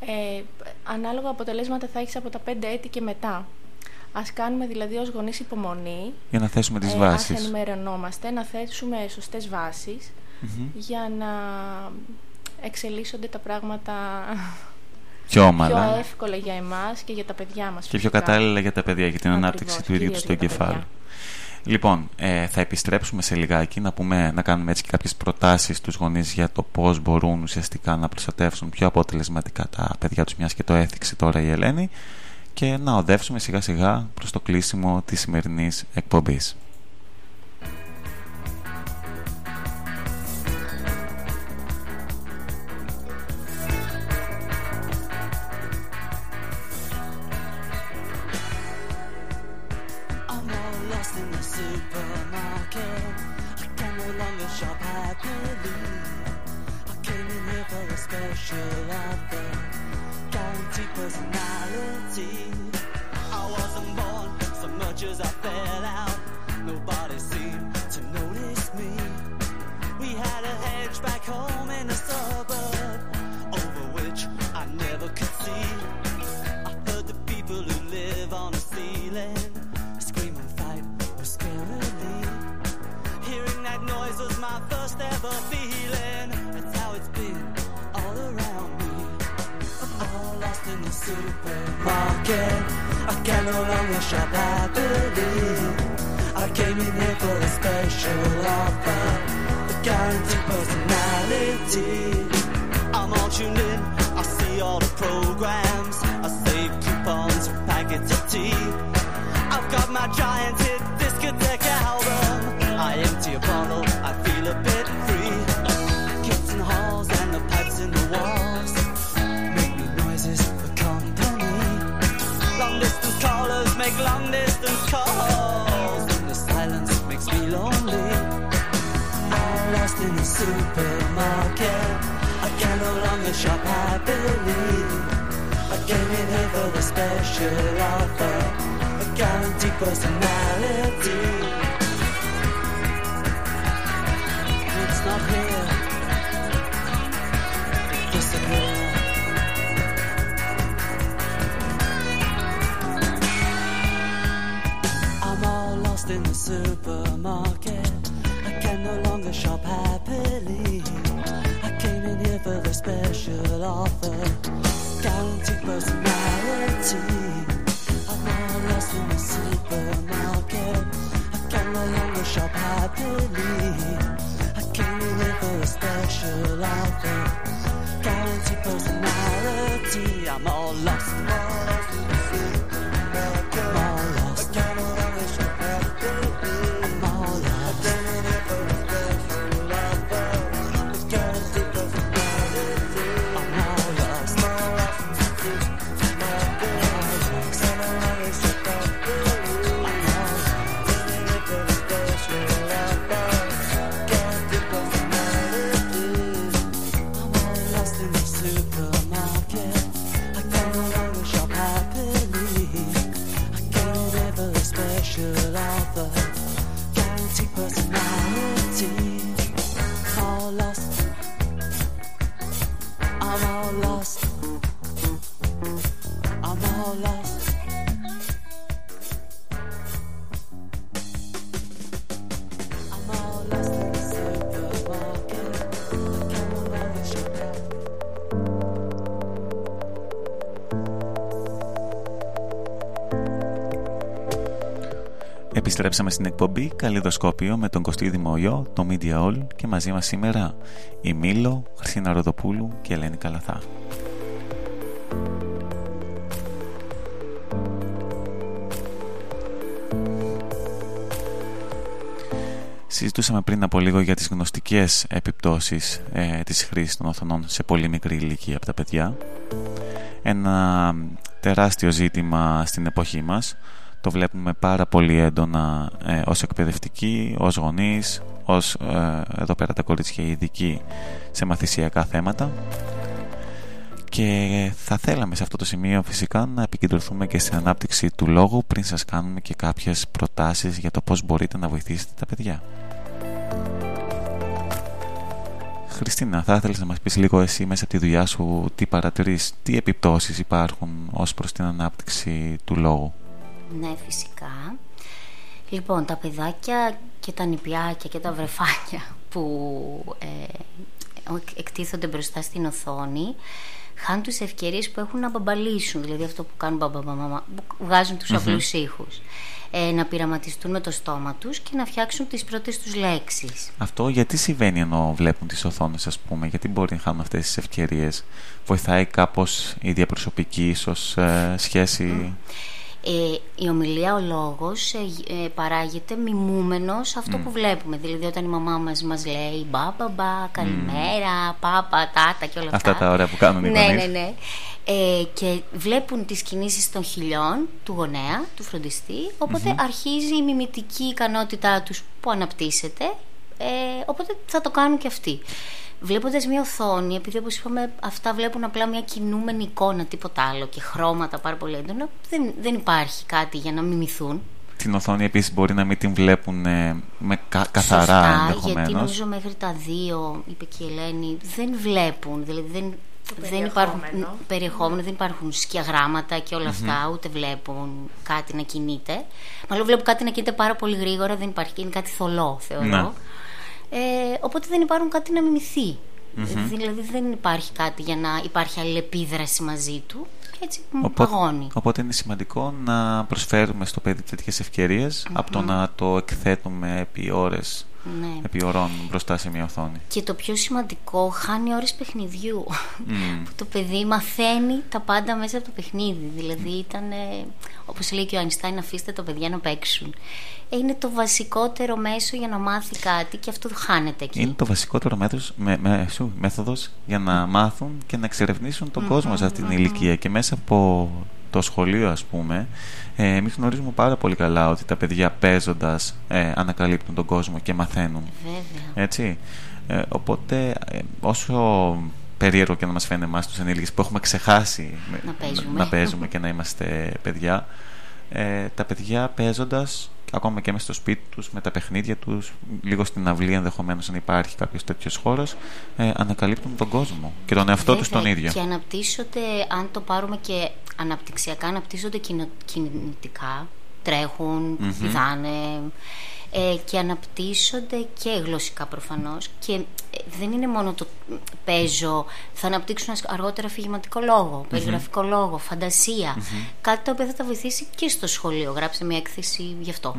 ε, ανάλογα αποτελέσματα θα έχεις από τα πέντε έτη και μετά. Ας κάνουμε δηλαδή ως γονείς υπομονή για να θέσουμε τις ε, βάσεις. Ας ενημερωνόμαστε, να θέσουμε σωστές για να εξελίσσονται τα πράγματα πιο όμαλα. Πιο εύκολα για εμάς και για τα παιδιά μας. Και πιο κατάλληλα για τα παιδιά, για την ανάπτυξη του ίδιου τους στο εγκεφάλου. Λοιπόν, ε, θα επιστρέψουμε σε λιγάκι να, πούμε, να κάνουμε έτσι και κάποιες προτάσεις στους γονείς για το πώς μπορούν ουσιαστικά να προστατεύσουν πιο αποτελεσματικά τα παιδιά τους μιας και το έθιξε τώρα η Ελένη και να οδεύσουμε σιγά σιγά προς το κλείσιμο της σημερινής εκπομπής. special. Guaranteed personality. pictures I fell out. Nobody seemed to notice me. We had a hedge back home in the suburb over which I never could see. I heard the people who live on the ceiling scream and fight whisperingly. Hearing that noise was my first ever feeling. That's how it's been all around me. I'm all lost in the supermarket. I can no longer shop unleash I came in here for a special offer A guaranteed personality. I'm all tuned in, I see all the programs. I save coupons for packets of tea. I've got my giant hit make long distance calls. And the silence makes me lonely. Now lost in the supermarket. I can no longer shop happily. I came in here for the special offer. A guaranteed personality. It's not here. lost in the supermarket. I can no longer shop happily. I came in here for the special offer. Guaranteed personality. I'm now lost in the supermarket. I can no longer shop happily. I came in here for a special offer. Guaranteed personality. I'm all lost. Εκπομπή Καλλιδοσκόπιο με τον Κωστή Δημοϊό, το Media All και μαζί μας σήμερα η Μήλο, Χριστίνα Ροδοπούλου και Ελένη Καλαθά. Συζητούσαμε πριν από λίγο για τις γνωστικές επιπτώσεις ε, της χρήσης των οθονών σε πολύ μικρή ηλικία από τα παιδιά. Ένα τεράστιο ζήτημα στην εποχή μας το βλέπουμε πάρα πολύ έντονα ε, ως εκπαιδευτικοί, ως γονείς, ως ε, εδώ πέρα τα κορίτσια ειδικοί σε μαθησιακά θέματα και θα θέλαμε σε αυτό το σημείο φυσικά να επικεντρωθούμε και στην ανάπτυξη του λόγου πριν σας κάνουμε και κάποιες προτάσεις για το πώς μπορείτε να βοηθήσετε τα παιδιά. Χριστίνα, θα ήθελες να μας πεις λίγο εσύ μέσα από τη δουλειά σου τι παρατηρείς, τι επιπτώσεις υπάρχουν ως προς την ανάπτυξη του λόγου; Ναι, φυσικά. Λοιπόν, τα παιδάκια και τα νηπιάκια και τα βρεφάκια που ε, εκτίθονται μπροστά στην οθόνη χάνουν τις ευκαιρίες που έχουν να μπαμπαλίσουν, δηλαδή αυτό που κάνουν μπαμπαμπαμπα, που βγάζουν τους mm απλούς ήχους. Ε, να πειραματιστούν με το στόμα τους και να φτιάξουν τις πρώτες τους λέξεις. Αυτό γιατί συμβαίνει ενώ βλέπουν τις οθόνες ας πούμε, γιατί μπορεί να χάνουν αυτές τις ευκαιρίες; Βοηθάει κάπως η διαπροσωπική ίσως ε, σχέση... Ε, η ομιλία, ο λόγος ε, ε, παράγεται μιμούμενος αυτό που βλέπουμε. Δηλαδή όταν η μαμά μας μας λέει μπα, μπα, καλημέρα, πάπα, τάτα και όλα αυτά. Αυτά τα ωραία που κάνουν οι ναι, ναι, ναι. Ε, και βλέπουν τις κινήσεις των χιλιών του γονέα, του φροντιστή, αρχίζει η μιμητική ικανότητά τους που αναπτύσσεται, ε, οπότε θα το κάνουν και αυτοί βλέποντας μια οθόνη, επειδή όπως είπαμε, αυτά βλέπουν απλά μια κινούμενη εικόνα, τίποτα άλλο και χρώματα πάρα πολύ έντονα, δεν, δεν υπάρχει κάτι για να μιμηθούν. Την οθόνη επίσης μπορεί να μην την βλέπουν ε, με κα, καθαρά ενδεχομένως. Γιατί νομίζω μέχρι τα δύο, είπε και η Ελένη, δεν βλέπουν. Δηλαδή δεν, δεν υπάρχουν περιεχόμενο, δεν υπάρχουν σκιαγράμματα και όλα αυτά, ούτε βλέπουν κάτι να κινείται. Μάλλον βλέπουν κάτι να κινείται πάρα πολύ γρήγορα, δεν υπάρχει, είναι κάτι θολό, θεωρώ. Ναι. Ε, οπότε δεν υπάρχουν κάτι να μιμηθει Δηλαδή δεν υπάρχει κάτι για να υπάρχει αλληλεπίδραση μαζί του και έτσι παγώνει. Οπότε είναι σημαντικό να προσφέρουμε στο παιδί τέτοιες από το να το εκθέτουμε επί ώρες ναι. επί ωρών μπροστά σε μια οθόνη. Και το πιο σημαντικό, χάνει ώρες παιχνιδιού. Που το παιδί μαθαίνει τα πάντα μέσα από το παιχνίδι. Δηλαδή ήταν, όπως λέει και ο Αϊνστάιν, αφήστε τα παιδιά να παίξουν. Ε, είναι το βασικότερο μέσο για να μάθει κάτι και αυτό χάνεται εκεί. Είναι το βασικότερο μέθοδος, με, με, μέθοδος για να μάθουν και να εξερευνήσουν τον κόσμο σε αυτή την ηλικία. Και μέσα από το σχολείο ας πούμε ε, εμείς γνωρίζουμε πάρα πολύ καλά ότι τα παιδιά παίζοντας ε, ανακαλύπτουν τον κόσμο και μαθαίνουν Βέβαια. έτσι ε, οπότε ε, όσο περίεργο και να μας φαίνεται εμάς τους ενήλικες που έχουμε ξεχάσει να παίζουμε, να παίζουμε και να είμαστε παιδιά ε, τα παιδιά παίζοντας ακόμα και μέσα στο σπίτι τους, με τα παιχνίδια τους, λίγο στην αυλή ενδεχομένως αν υπάρχει κάποιος τέτοιος χώρος, ε, ανακαλύπτουν τον κόσμο και τον εαυτό τους τον ίδιο. Και αναπτύσσονται, αν το πάρουμε και αναπτυξιακά, αναπτύσσονται κινητικά, τρέχουν, πηδάνε, ε, και αναπτύσσονται και γλωσσικά προφανώς και ε, δεν είναι μόνο το παίζω θα αναπτύξουν αργότερα αφηγηματικό λόγο, περιγραφικό λόγο, φαντασία κάτι το οποίο θα τα βοηθήσει και στο σχολείο. Γράψε μια έκθεση γι' αυτό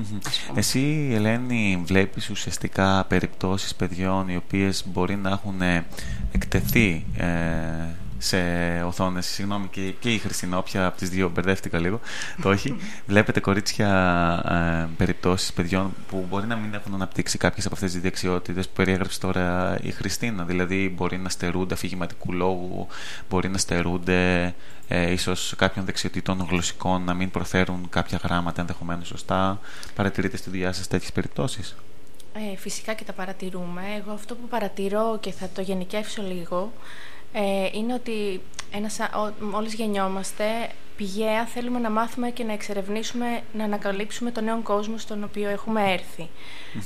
Εσύ Ελένη βλέπεις ουσιαστικά περιπτώσεις παιδιών οι οποίες μπορεί να έχουν ε, εκτεθεί ε, σε οθόνες. Συγγνώμη, και, και η Χριστίνα, όποια από τις δύο μπερδεύτηκα λίγο, το όχι. Βλέπετε κορίτσια ε, περιπτώσεις παιδιών που μπορεί να μην έχουν αναπτύξει κάποιες από αυτές τις δεξιότητες που περιέγραψε τώρα η Χριστίνα. Δηλαδή, μπορεί να στερούνται αφηγηματικού λόγου, μπορεί να στερούνται ε, ίσως κάποιων δεξιοτήτων γλωσσικών να μην προφέρουν κάποια γράμματα ενδεχομένως σωστά. Παρατηρείτε στη δουλειά σας τέτοιες περιπτώσεις; Ε, φυσικά και τα παρατηρούμε. Εγώ αυτό που παρατηρώ και θα το γενικεύσω λίγο ε, είναι ότι ένας, μόλις γεννιόμαστε πηγαία θέλουμε να μάθουμε και να εξερευνήσουμε, να ανακαλύψουμε τον νέο κόσμο στον οποίο έχουμε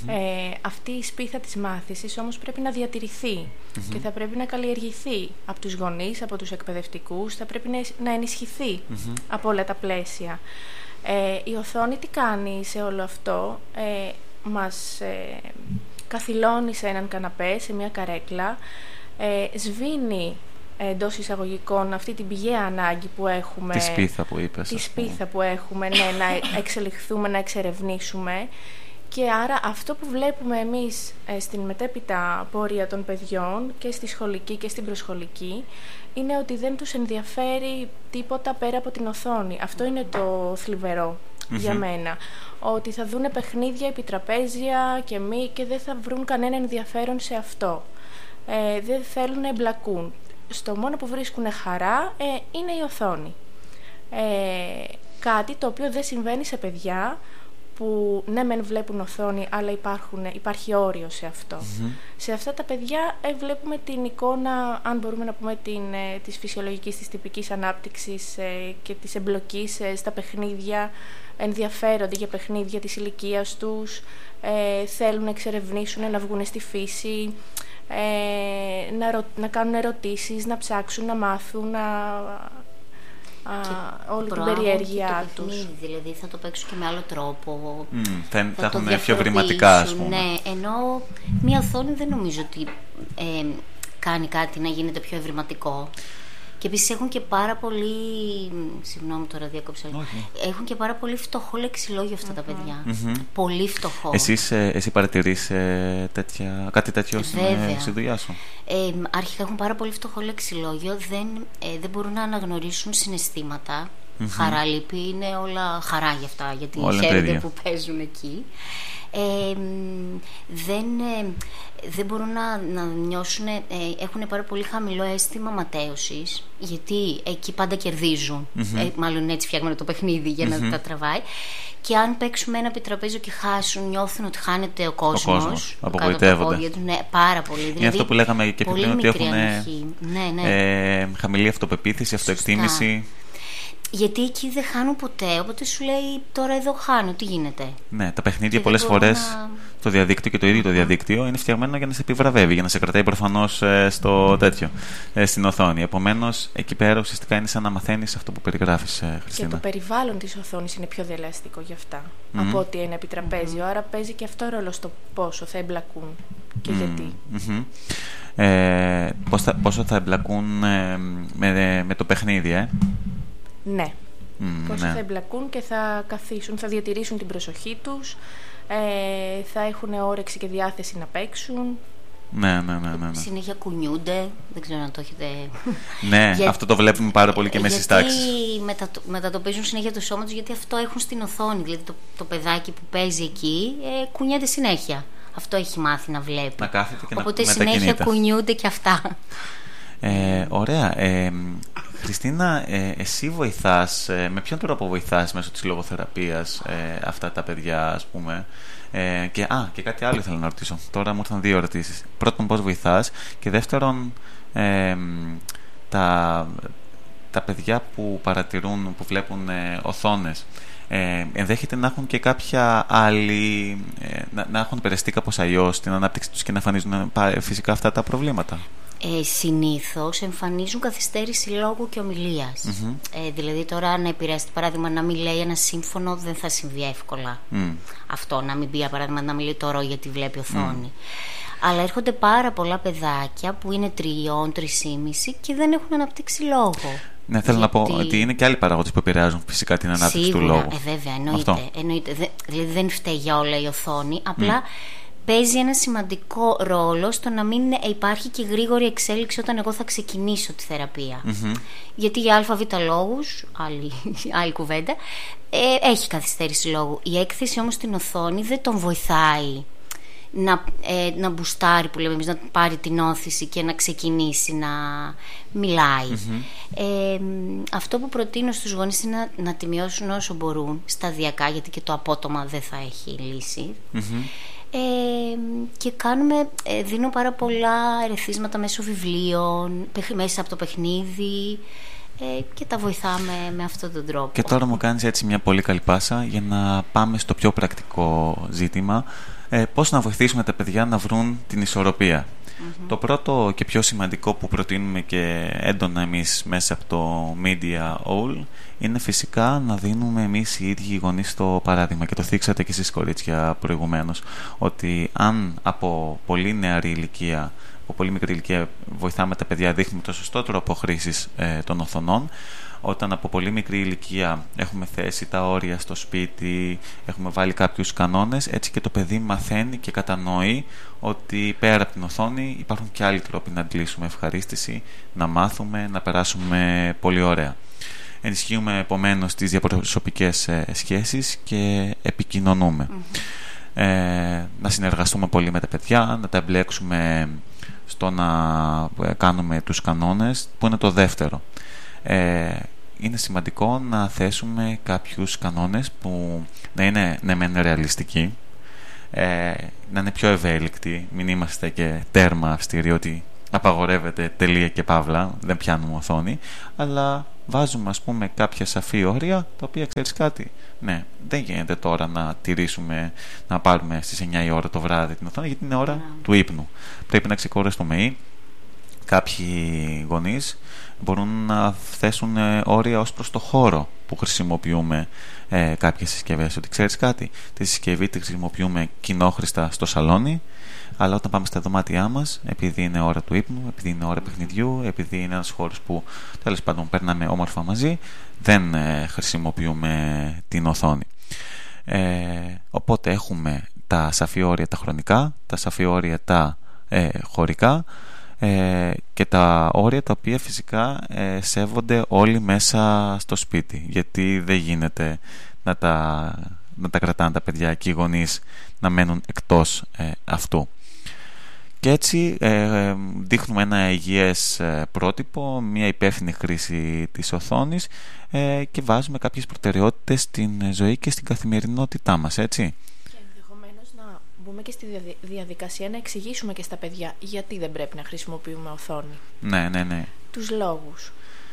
Ε, αυτή η σπίθα της μάθησης όμως πρέπει να διατηρηθει και θα πρέπει να καλλιεργηθεί από τους γονείς, από τους εκπαιδευτικούς, θα πρέπει να ενισχυθεί από όλα τα πλαίσια. Ε, η οθόνη τι κάνει σε όλο αυτό, ε, μας ε, καθυλώνει σε έναν καναπέ, σε μια καρέκλα, ε, σβήνει εντός εισαγωγικών αυτή την πηγαία ανάγκη που έχουμε. Τη σπίθα που είπες. Τη σπίθα που έχουμε, ναι, να εξελιχθούμε, να εξερευνήσουμε. Και άρα αυτό που βλέπουμε εμείς ε, στην μετέπειτα πορεία των παιδιών και στη σχολική και στην προσχολική είναι ότι δεν τους ενδιαφέρει τίποτα πέρα από την οθόνη. Αυτό είναι το θλιβερο για μένα. Ότι θα δούνε παιχνίδια, επιτραπέζια και μη και δεν θα βρουν κανένα ενδιαφέρον σε αυτό. Ε, δεν θέλουν να εμπλακούν. Στο μόνο που βρίσκουν χαρά ε, είναι η οθόνη. Ε, κάτι το οποίο δεν συμβαίνει σε παιδιά που ναι μεν βλέπουν οθόνη αλλά υπάρχουν, υπάρχει όριο σε αυτο Σε αυτά τα παιδιά ε, βλέπουμε την εικόνα, αν μπορούμε να πούμε, την, ε, της φυσιολογικής, της τυπικής ανάπτυξης ε, και της εμπλοκής στα παιχνίδια, ενδιαφέρονται για παιχνίδια της ηλικίας τους, θέλουν να εξερευνήσουν, να βγουν στη φύση, ε, να, να κάνουν ερωτήσεις, να ψάξουν, να μάθουν, να, α, όλη την περιέργειά τους. Δηλαδή θα το παίξουν και με άλλο τρόπο. Mm, θα, θα, θα έχουν πιο βρηματικά, ας πούμε. Ναι, ενώ μια οθόνη δεν νομίζω ότι ε, κάνει κάτι να γίνεται πιο ευρηματικό. Και επίσης έχουν και πάρα πολύ. Συγγνώμη τώρα, διάκοψα. Έχουν και πάρα πολύ φτωχό λεξιλόγιο αυτά τα παιδιά. Πολύ φτωχό. Εσείς, ε, εσύ παρατηρείς ε, κάτι τέτοιο στην, στη δουλειά σου; Ε, αρχικά έχουν πάρα πολύ φτωχό λεξιλόγιο. Δεν, ε, δεν μπορούν να αναγνωρίσουν συναισθήματα. Χαρά, λύπη, είναι όλα χαρά για αυτά, γιατί χαίρονται που παίζουν εκεί δεν, ε, δεν μπορούν να, να νιώσουν, ε, έχουν πάρα πολύ χαμηλό αίσθημα ματέωσης, γιατί εκεί πάντα ε, μάλλον έτσι φτιάχνουν το παιχνίδι για να τα τραβάει. Και αν παίξουμε ένα επιτραπέζιο και χάσουν, νιώθουν ότι χάνεται ο κόσμος. Ο κόσμος, απογοητεύονται. Ναι, πάρα πολύ. Δηλαδή, Είναι αυτό που λέγαμε και πριν, ότι έχουν ναι, ναι. Ε, χαμηλή αυτοπεποίθηση, αυτοεκτίμηση. Γιατί εκεί δεν χάνουν ποτέ. Οπότε σου λέει τώρα εδώ χάνω, τι γίνεται; Ναι, τα παιχνίδια πολλές φορές να... το διαδίκτυο και το ίδιο το διαδίκτυο είναι φτιαγμένο για να σε επιβραβεύει, για να σε κρατάει προφανώς ε, στο τέτοιο, ε, στην οθόνη. Επομένως, εκεί πέρα ουσιαστικά είναι σαν να μαθαίνεις αυτό που περιγράφεις, ε, Χριστίνα. Και το περιβάλλον της οθόνης είναι πιο διαλαστικό γι' αυτά mm-hmm. από ότι ένα επιτραπέζιο. Άρα παίζει και αυτό ρόλο στο πόσο θα εμπλακούν και mm-hmm. γιατί. Mm-hmm. Ε, θα, πόσο θα εμπλακούν ε, με, με το παιχνίδι, ε; Ναι. Mm, Πώς ναι. θα εμπλακούν και θα καθίσουν, θα διατηρήσουν την προσοχή τους, ε, θα έχουν όρεξη και διάθεση να παίξουν. Ναι, ναι, ναι, ναι, ναι. Συνέχεια κουνιούνται, δεν ξέρω αν το έχετε... ναι, αυτό το βλέπουμε πάρα πολύ και μέσα στις τάξεις. Γιατί μετατοπίζουν συνέχεια το σώμα τους, γιατί αυτό έχουν στην οθόνη, δηλαδή το, το παιδάκι που παίζει εκεί ε, κουνιέται συνέχεια. Αυτό έχει μάθει να βλέπει. Να κάθεται και Οπότε να συνέχεια κουνιούνται και αυτά. Ε, ωραία. Ε, Χριστίνα, ε, εσύ βοηθάς, ε, με ποιον τρόπο βοηθάς μέσω της λογοθεραπείας ε, αυτά τα παιδιά, ας πούμε; Ε, και, α, και κάτι άλλο ήθελα να ρωτήσω. Τώρα μου ήρθαν δύο ερωτήσεις. Πρώτον, πώς βοηθάς; Και δεύτερον, τα, τα παιδιά που παρατηρούν, που βλέπουν ε, οθόνες, ε, ενδέχεται να έχουν και κάποια άλλη, να, να έχουν περαστεί κάπως αλλιώς την ανάπτυξη τους και να εμφανίζουν φυσικά αυτά τα προβλήματα; Ε, συνήθως εμφανίζουν καθυστέρηση λόγου και ομιλιας Ε, δηλαδή τώρα να επηρεάσει, παράδειγμα, να μην λέει ένα σύμφωνο δεν θα συμβεί εύκολα. Αυτό, να μην πει, παράδειγμα, να μιλεί το ρο γιατί βλέπει οθόνη. Αλλά έρχονται πάρα πολλά παιδάκια που είναι τριών, τρισήμιση και δεν έχουν αναπτύξει λόγο. Ναι, θέλω να πω ότι είναι και άλλοι παράγοντες που επηρεάζουν φυσικά την ανάπτυξη Σίγουρα, του λόγου. Ε, βέβαια, εννοείται. εννοείται. δηλαδή δεν φταίει για όλα η οθόνη. Απλά παίζει ένα σημαντικό ρόλο στο να μην υπάρχει και γρήγορη εξέλιξη όταν εγώ θα ξεκινήσω τη θεραπεία. Γιατί για ΑΒ λόγους, άλλη, άλλη κουβέντα, ε, έχει καθυστέρηση λόγου. Η έκθεση όμως στην οθόνη δεν τον βοηθάει να, ε, να μπουστάρει που λέμε εμείς, να πάρει την όθηση και να ξεκινήσει να μιλάει. Ε, αυτό που προτείνω στους γονείς είναι να, να τη μειώσουν όσο μπορούν σταδιακά γιατί και το απότομα δεν θα έχει Ε, και κάνουμε, ε, δίνω πάρα πολλά ερεθίσματα μέσω βιβλίων, μέσα από το παιχνίδι ε, και τα βοηθάμε με αυτόν τον τρόπο. Και τώρα μου κάνεις έτσι μια πολύ καλή πάσα για να πάμε στο πιο πρακτικό ζήτημα. Ε, πώς να βοηθήσουμε τα παιδιά να βρουν την ισορροπία; Το πρώτο και πιο σημαντικό που προτείνουμε και έντονα εμείς μέσα από το Media All είναι φυσικά να δίνουμε εμείς οι ίδιοι οι γονείς το παράδειγμα και το θίξατε και εσείς κορίτσια προηγουμένως ότι αν από πολύ νεαρή ηλικία από πολύ μικρή ηλικία βοηθάμε τα παιδιά, δείχνουμε το σωστό τρόπο χρήση ε, των οθονών. Όταν από πολύ μικρή ηλικία έχουμε θέσει τα όρια στο σπίτι, έχουμε βάλει κάποιους κανόνες, έτσι και το παιδί μαθαίνει και κατανοεί ότι πέρα από την οθόνη υπάρχουν και άλλοι τρόποι να αντλήσουμε ευχαρίστηση, να μάθουμε, να περάσουμε πολύ ωραία. Ενισχύουμε επομένως τις διαπροσωπικές ε, σχέσεις και επικοινωνούμε. Ε, να συνεργαστούμε πολύ με τα παιδιά, να τα εμπλέξουμε στο να ε, κάνουμε τους κανόνες που είναι το δεύτερο ε, είναι σημαντικό να θέσουμε κάποιους κανόνες που να είναι ναι μεν ρεαλιστικοί ε, να είναι πιο ευέλικτοι μην είμαστε και τέρμα αυστηροί ότι απαγορεύεται τελεία και παύλα δεν πιάνουμε οθόνη αλλά βάζουμε ας πούμε κάποια σαφή όρια τα οποία ξέρεις κάτι ναι, δεν γίνεται τώρα να τηρήσουμε να πάρουμε στις 9 η ώρα το βράδυ την οθόνη γιατί είναι ώρα ναι. του ύπνου πρέπει να ξεκουραστούμε ή κάποιοι γονείς μπορούν να θέσουν ε, όρια ως προς το χώρο που χρησιμοποιούμε ε, κάποιες συσκευές ότι ξέρεις κάτι, τη συσκευή τη χρησιμοποιούμε κοινόχρηστα στο σαλόνι αλλά όταν πάμε στα δωμάτια μας, επειδή είναι ώρα του ύπνου, επειδή είναι ώρα παιχνιδιού, επειδή είναι ένας χώρος που τέλος πάντων περνάμε όμορφα μαζί, δεν ε, χρησιμοποιούμε την οθόνη. Ε, οπότε έχουμε τα σαφή όρια τα χρονικά, τα σαφή όρια τα ε, χωρικά ε, και τα όρια τα οποία φυσικά ε, σέβονται όλοι μέσα στο σπίτι γιατί δεν γίνεται να τα, να τα κρατάνε τα παιδιά και οι γονείς να μένουν εκτός αυτού. Και έτσι ε, δείχνουμε ένα υγιές ε, πρότυπο, μια υπεύθυνη χρήση της οθόνης ε, και βάζουμε κάποιες προτεραιότητες στην ζωή και στην καθημερινότητά μας, έτσι. Και ενδεχομένως να μπούμε και στη διαδικασία να εξηγήσουμε και στα παιδιά γιατί δεν πρέπει να χρησιμοποιούμε οθόνη. Ναι, ναι, ναι. Τους λόγους.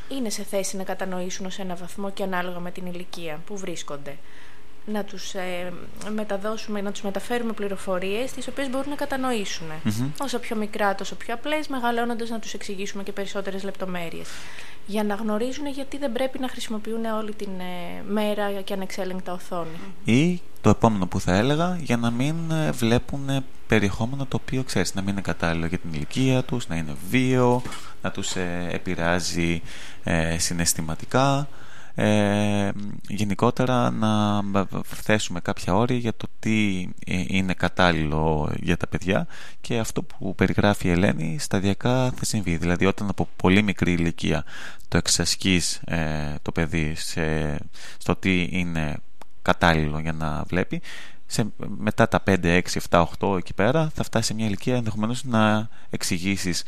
Είναι σε θέση να κατανοήσουν σε ένα βαθμό και ανάλογα με την ηλικία που βρίσκονται να τους ε, μεταδώσουμε, να τους μεταφέρουμε πληροφορίες τις οποίες μπορούν να κατανοήσουν. Όσο πιο μικρά, τόσο πιο απλές, μεγαλώνοντας να τους εξηγήσουμε και περισσότερες λεπτομέρειες. Για να γνωρίζουν γιατί δεν πρέπει να χρησιμοποιούν όλη την ε, μέρα και ανεξέλεγκτα οθόνη. Ή το επόμενο που θα έλεγα, για να μην ε, βλέπουν περιεχόμενο το οποίο ξέρεις, να μην είναι κατάλληλο για την ηλικία τους, να είναι βίο, να τους επηρεάζει συναισθηματικά ε, γενικότερα να θέσουμε κάποια όρια για το τι ε, είναι κατάλληλο για τα παιδιά και αυτό που περιγράφει η Ελένη σταδιακά θα συμβεί. Δηλαδή όταν από πολύ μικρή ηλικία το εξασκείς ε, το παιδί σε, στο τι είναι κατάλληλο για να βλέπει σε, μετά τα 5, 6, 7, 8 εκεί πέρα θα φτάσει σε μια ηλικία ενδεχομένως να εξηγήσεις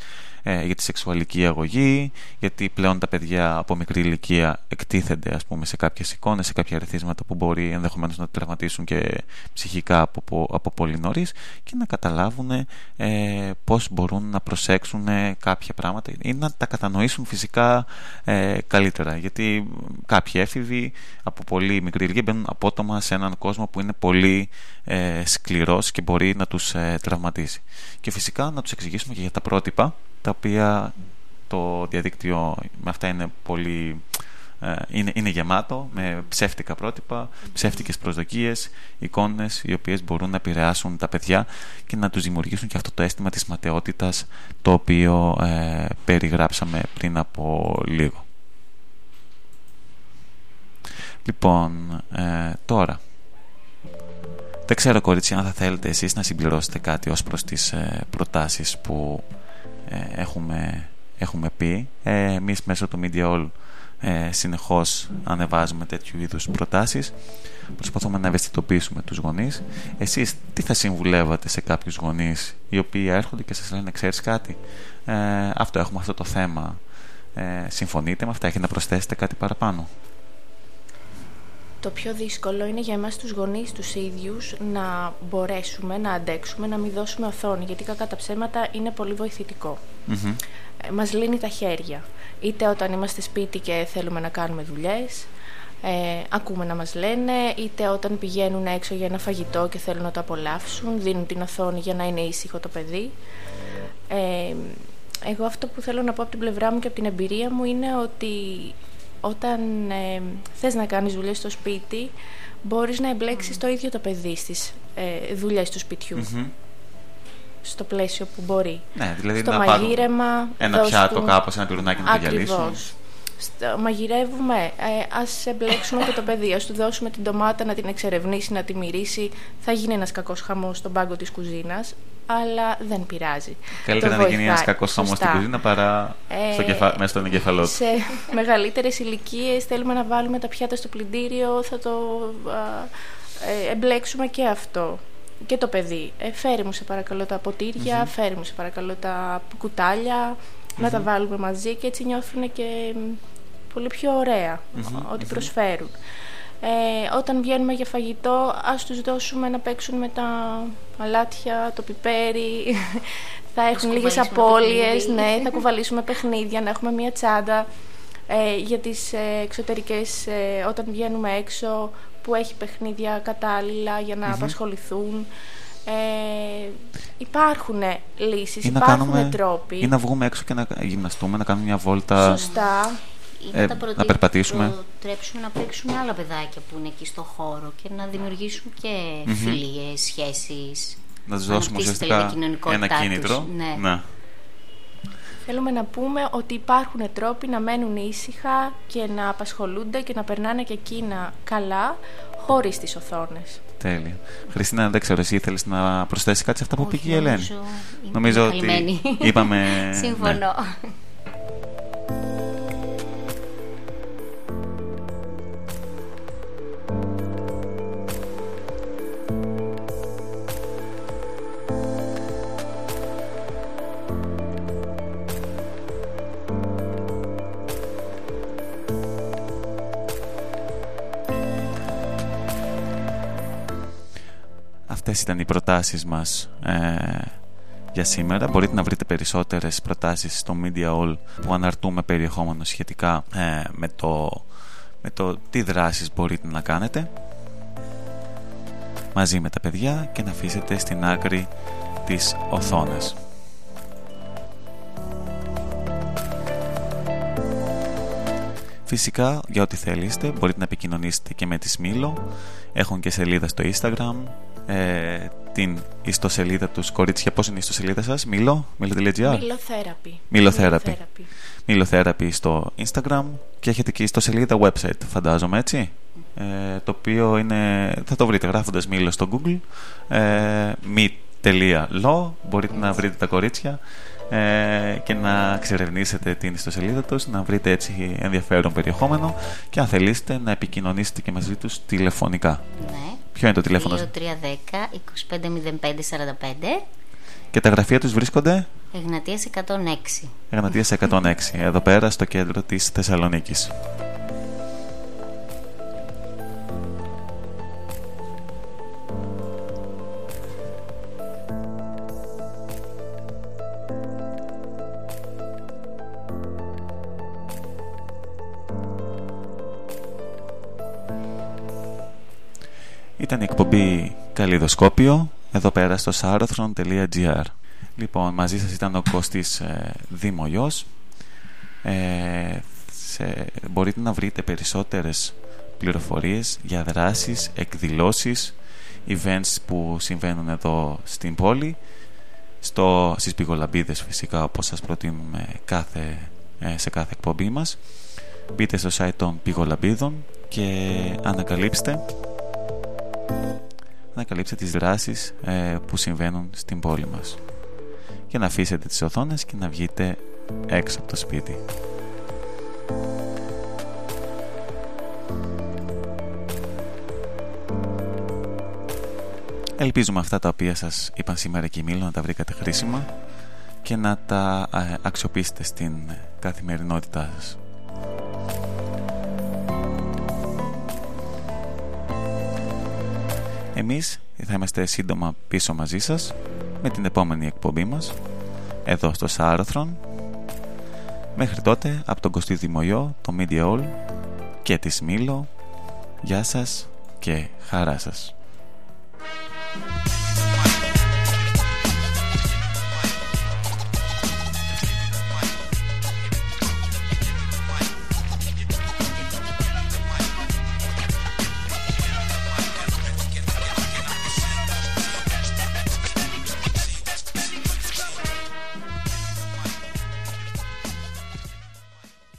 ε, για τη σεξουαλική αγωγή, γιατί πλέον τα παιδιά από μικρή ηλικία εκτίθενται ας πούμε, σε κάποιες εικόνες, σε κάποια αριθίσματα που μπορεί ενδεχομένως να τραυματίσουν και ψυχικά από, από πολύ νωρίς και να καταλάβουν ε, πώς μπορούν να προσέξουν κάποια πράγματα ή να τα κατανοήσουν φυσικά ε, καλύτερα. Γιατί κάποιοι έφηβοι από πολύ μικρή ηλικία μπαίνουν απότομα σε έναν κόσμο που είναι πολύ ε, σκληρός και μπορεί να τους ε, τραυματίσει. Και φυσικά να τους εξηγήσουμε και για τα πρότυπα τα οποία το διαδίκτυο με αυτά είναι πολύ ε, είναι, είναι γεμάτο με ψεύτικα πρότυπα, ψεύτικες προσδοκίες, εικόνες οι οποίες μπορούν να επηρεάσουν τα παιδιά και να τους δημιουργήσουν και αυτό το αίσθημα της ματαιότητας το οποίο ε, περιγράψαμε πριν από λίγο. Λοιπόν, ε, τώρα δεν ξέρω κορίτσια αν θα θέλετε εσείς να συμπληρώσετε κάτι ως προς τις προτάσεις που ε, έχουμε, έχουμε πει. Ε, εμείς μέσω του Media All ε, συνεχώς ανεβάζουμε τέτοιου είδους προτάσεις. Προσπαθούμε να ευαισθητοποιήσουμε τους γονείς. Εσείς τι θα συμβουλεύατε σε κάποιους γονείς οι οποίοι έρχονται και σας λένε ξέρεις κάτι ε, αυτό έχουμε αυτό το θέμα. Ε, συμφωνείτε με αυτά έχετε να προσθέσετε κάτι παραπάνω Το πιο δύσκολο είναι για εμάς τους γονείς τους ίδιους να μπορέσουμε να αντέξουμε, να μην δώσουμε οθόνη, γιατί κακά τα ψέματα είναι πολύ βοηθητικό. Μμμ. Ε, μας λύνει τα χέρια. Είτε όταν είμαστε σπίτι και θέλουμε να κάνουμε δουλειές, ε, ακούμε να μας λένε, είτε όταν πηγαίνουν έξω για ένα φαγητό και θέλουν να το απολαύσουν, δίνουν την οθόνη για να είναι ήσυχο το παιδί. Ε, εγώ αυτό που θέλω να πω από την πλευρά μου και από την εμπειρία μου είναι ότι όταν ε, θες να κάνεις δουλειές στο σπίτι, μπορείς να εμπλέξεις το ίδιο το παιδί στις ε, δουλειές του σπιτιού. Μμμ. Στο πλαίσιο που μπορεί. Ναι, δηλαδή στο να πάρουν μαγείρεμα. ένα δώσ' πιάτο του- κάπως, ένα πυρουνάκι να το γυαλίσουν. Ακριβώς. Στο, μαγειρεύουμε, ε, ας εμπλέξουμε και το παιδί, ας του δώσουμε την ντομάτα να την εξερευνήσει, να τη μυρίσει. Θα γίνει ένας κακός χαμός στον πάγκο της κουζίνας, αλλά δεν πειράζει. Καλύτερα Το να γίνει ένας βοηθάει. κακός χαμός στην Σωστά. κουζίνα παρά Ε, στο κεφα... μέσα στον εγκεφαλό του. Σε μεγαλύτερες ηλικίες θέλουμε να βάλουμε τα πιάτα στο πλυντήριο, θα το α, ε, εμπλέξουμε και αυτό. Και το παιδί. Ε, φέρει μου σε παρακαλώ τα ποτηρια φέρει μου σε παρακαλώ τα κουτάλια, να τα βάλουμε μαζί και έτσι νιώθουν και μ, πολύ πιο ωραία ότι προσφέρουν. Ε, όταν βγαίνουμε για φαγητό, ας τους δώσουμε να παίξουν με τα αλάτια, το πιπέρι. θα έχουν λίγες κουβαλήσουμε απώλειες, παιχνίδι. ναι, θα κουβαλήσουμε παιχνίδια, να έχουμε μία τσάντα ε, για τις ε, εξωτερικές, ε, όταν βγαίνουμε έξω, που έχει παιχνίδια κατάλληλα για να απασχοληθούν. Ε, υπάρχουν λύσεις, Ή να, υπάρχουν κάνουμε, τρόποι. ή να βγούμε έξω και να γυμναστούμε, να κάνουμε μια βόλτα. Σωστά. Ή Ε, να, τα να προτι- περπατήσουμε. προτρέψουμε να παίξουν άλλα παιδάκια που είναι εκεί στο χώρο και να δημιουργήσουν και φιλίες, σχέσεις. Να τους να δώσουμε αναπτύσσει ουσιαστικά τελικά την κοινωνικότητά ένα κίνητρο. τους. Ναι. Ναι. Θέλουμε να πούμε ότι υπάρχουν τρόποι να μένουν ήσυχα και να απασχολούνται και να περνάνε και εκείνα καλά χωρίς τις οθόνες. Τέλεια. Χριστίνα, δεν ξέρω, εσύ ήθελε να προσθέσεις κάτι σε αυτά που Όχι, πήγε η Ελένη; νομίζω είναι Νομίζω πολύ ότι καλυμμένη. είπαμε. ναι. Αυτές ήταν οι προτάσεις μας ε, για σήμερα. Μπορείτε να βρείτε περισσότερες προτάσεις στο Media All που αναρτούμε περιεχόμενο σχετικά ε, με, το, με το τι δράσεις μπορείτε να κάνετε μαζί με τα παιδιά και να αφήσετε στην άκρη τις οθόνες. Φυσικά, για ό,τι θέλετε, μπορείτε να επικοινωνήσετε και με τη Σμήλο. Έχουν και σελίδα στο Instagram. Ε, την ιστοσελίδα τους κορίτσια. Πώς είναι η ιστοσελίδα σας, Μήλο, μήλο.gr; Μιλοθέραπη. Μιλοθέραπη. Μιλοθέραπη στο Instagram και έχετε και ιστοσελίδα website, φαντάζομαι, έτσι. Ε, το οποίο είναι, θα το βρείτε γράφοντας Μήλο στο Google. Ε, mi.lo μπορείτε να βρείτε τα κορίτσια ε, και να εξερευνήσετε την ιστοσελίδα τους, να βρείτε έτσι ενδιαφέρον περιεχόμενο και αν θελήσετε να επικοινωνήσετε και μαζί τους τηλεφωνικά. Ναι. Ποιο είναι το τηλέφωνο 2310 250545 και τα γραφεία τους βρίσκονται; Εγνατίας 106. Εγνατίας 106, εδώ πέρα στο κέντρο της Θεσσαλονίκης. Ήταν η εκπομπή Καλλιδοσκόπιο εδώ πέρα στο sarothron.gr Λοιπόν, μαζί σας ήταν ο Κώστης ε, Δήμογιος ε, σε, Μπορείτε να βρείτε περισσότερες πληροφορίες για δράσεις, εκδηλώσεις events που συμβαίνουν εδώ στην πόλη στο, στις πηγολαμπίδες φυσικά όπως σας προτείνουμε κάθε, ε, σε κάθε εκπομπή μας. Μπείτε στο site των πηγολαμπίδων και ανακαλύψτε ανακαλύψτε τις δράσεις ε, που συμβαίνουν στην πόλη μας και να αφήσετε τις οθόνες και να βγείτε έξω από το σπίτι. Ελπίζουμε αυτά τα οποία σας είπαν σήμερα και οι Μήλο να τα βρήκατε χρήσιμα και να τα ε, αξιοποιήσετε στην καθημερινότητά σας. Εμείς θα είμαστε σύντομα πίσω μαζί σας με την επόμενη εκπομπή μας εδώ στο Σάρωθρον Μέχρι τότε από τον Κωστή Δημοιό, το Media All και τη Μήλο Γεια σας και χαρά σας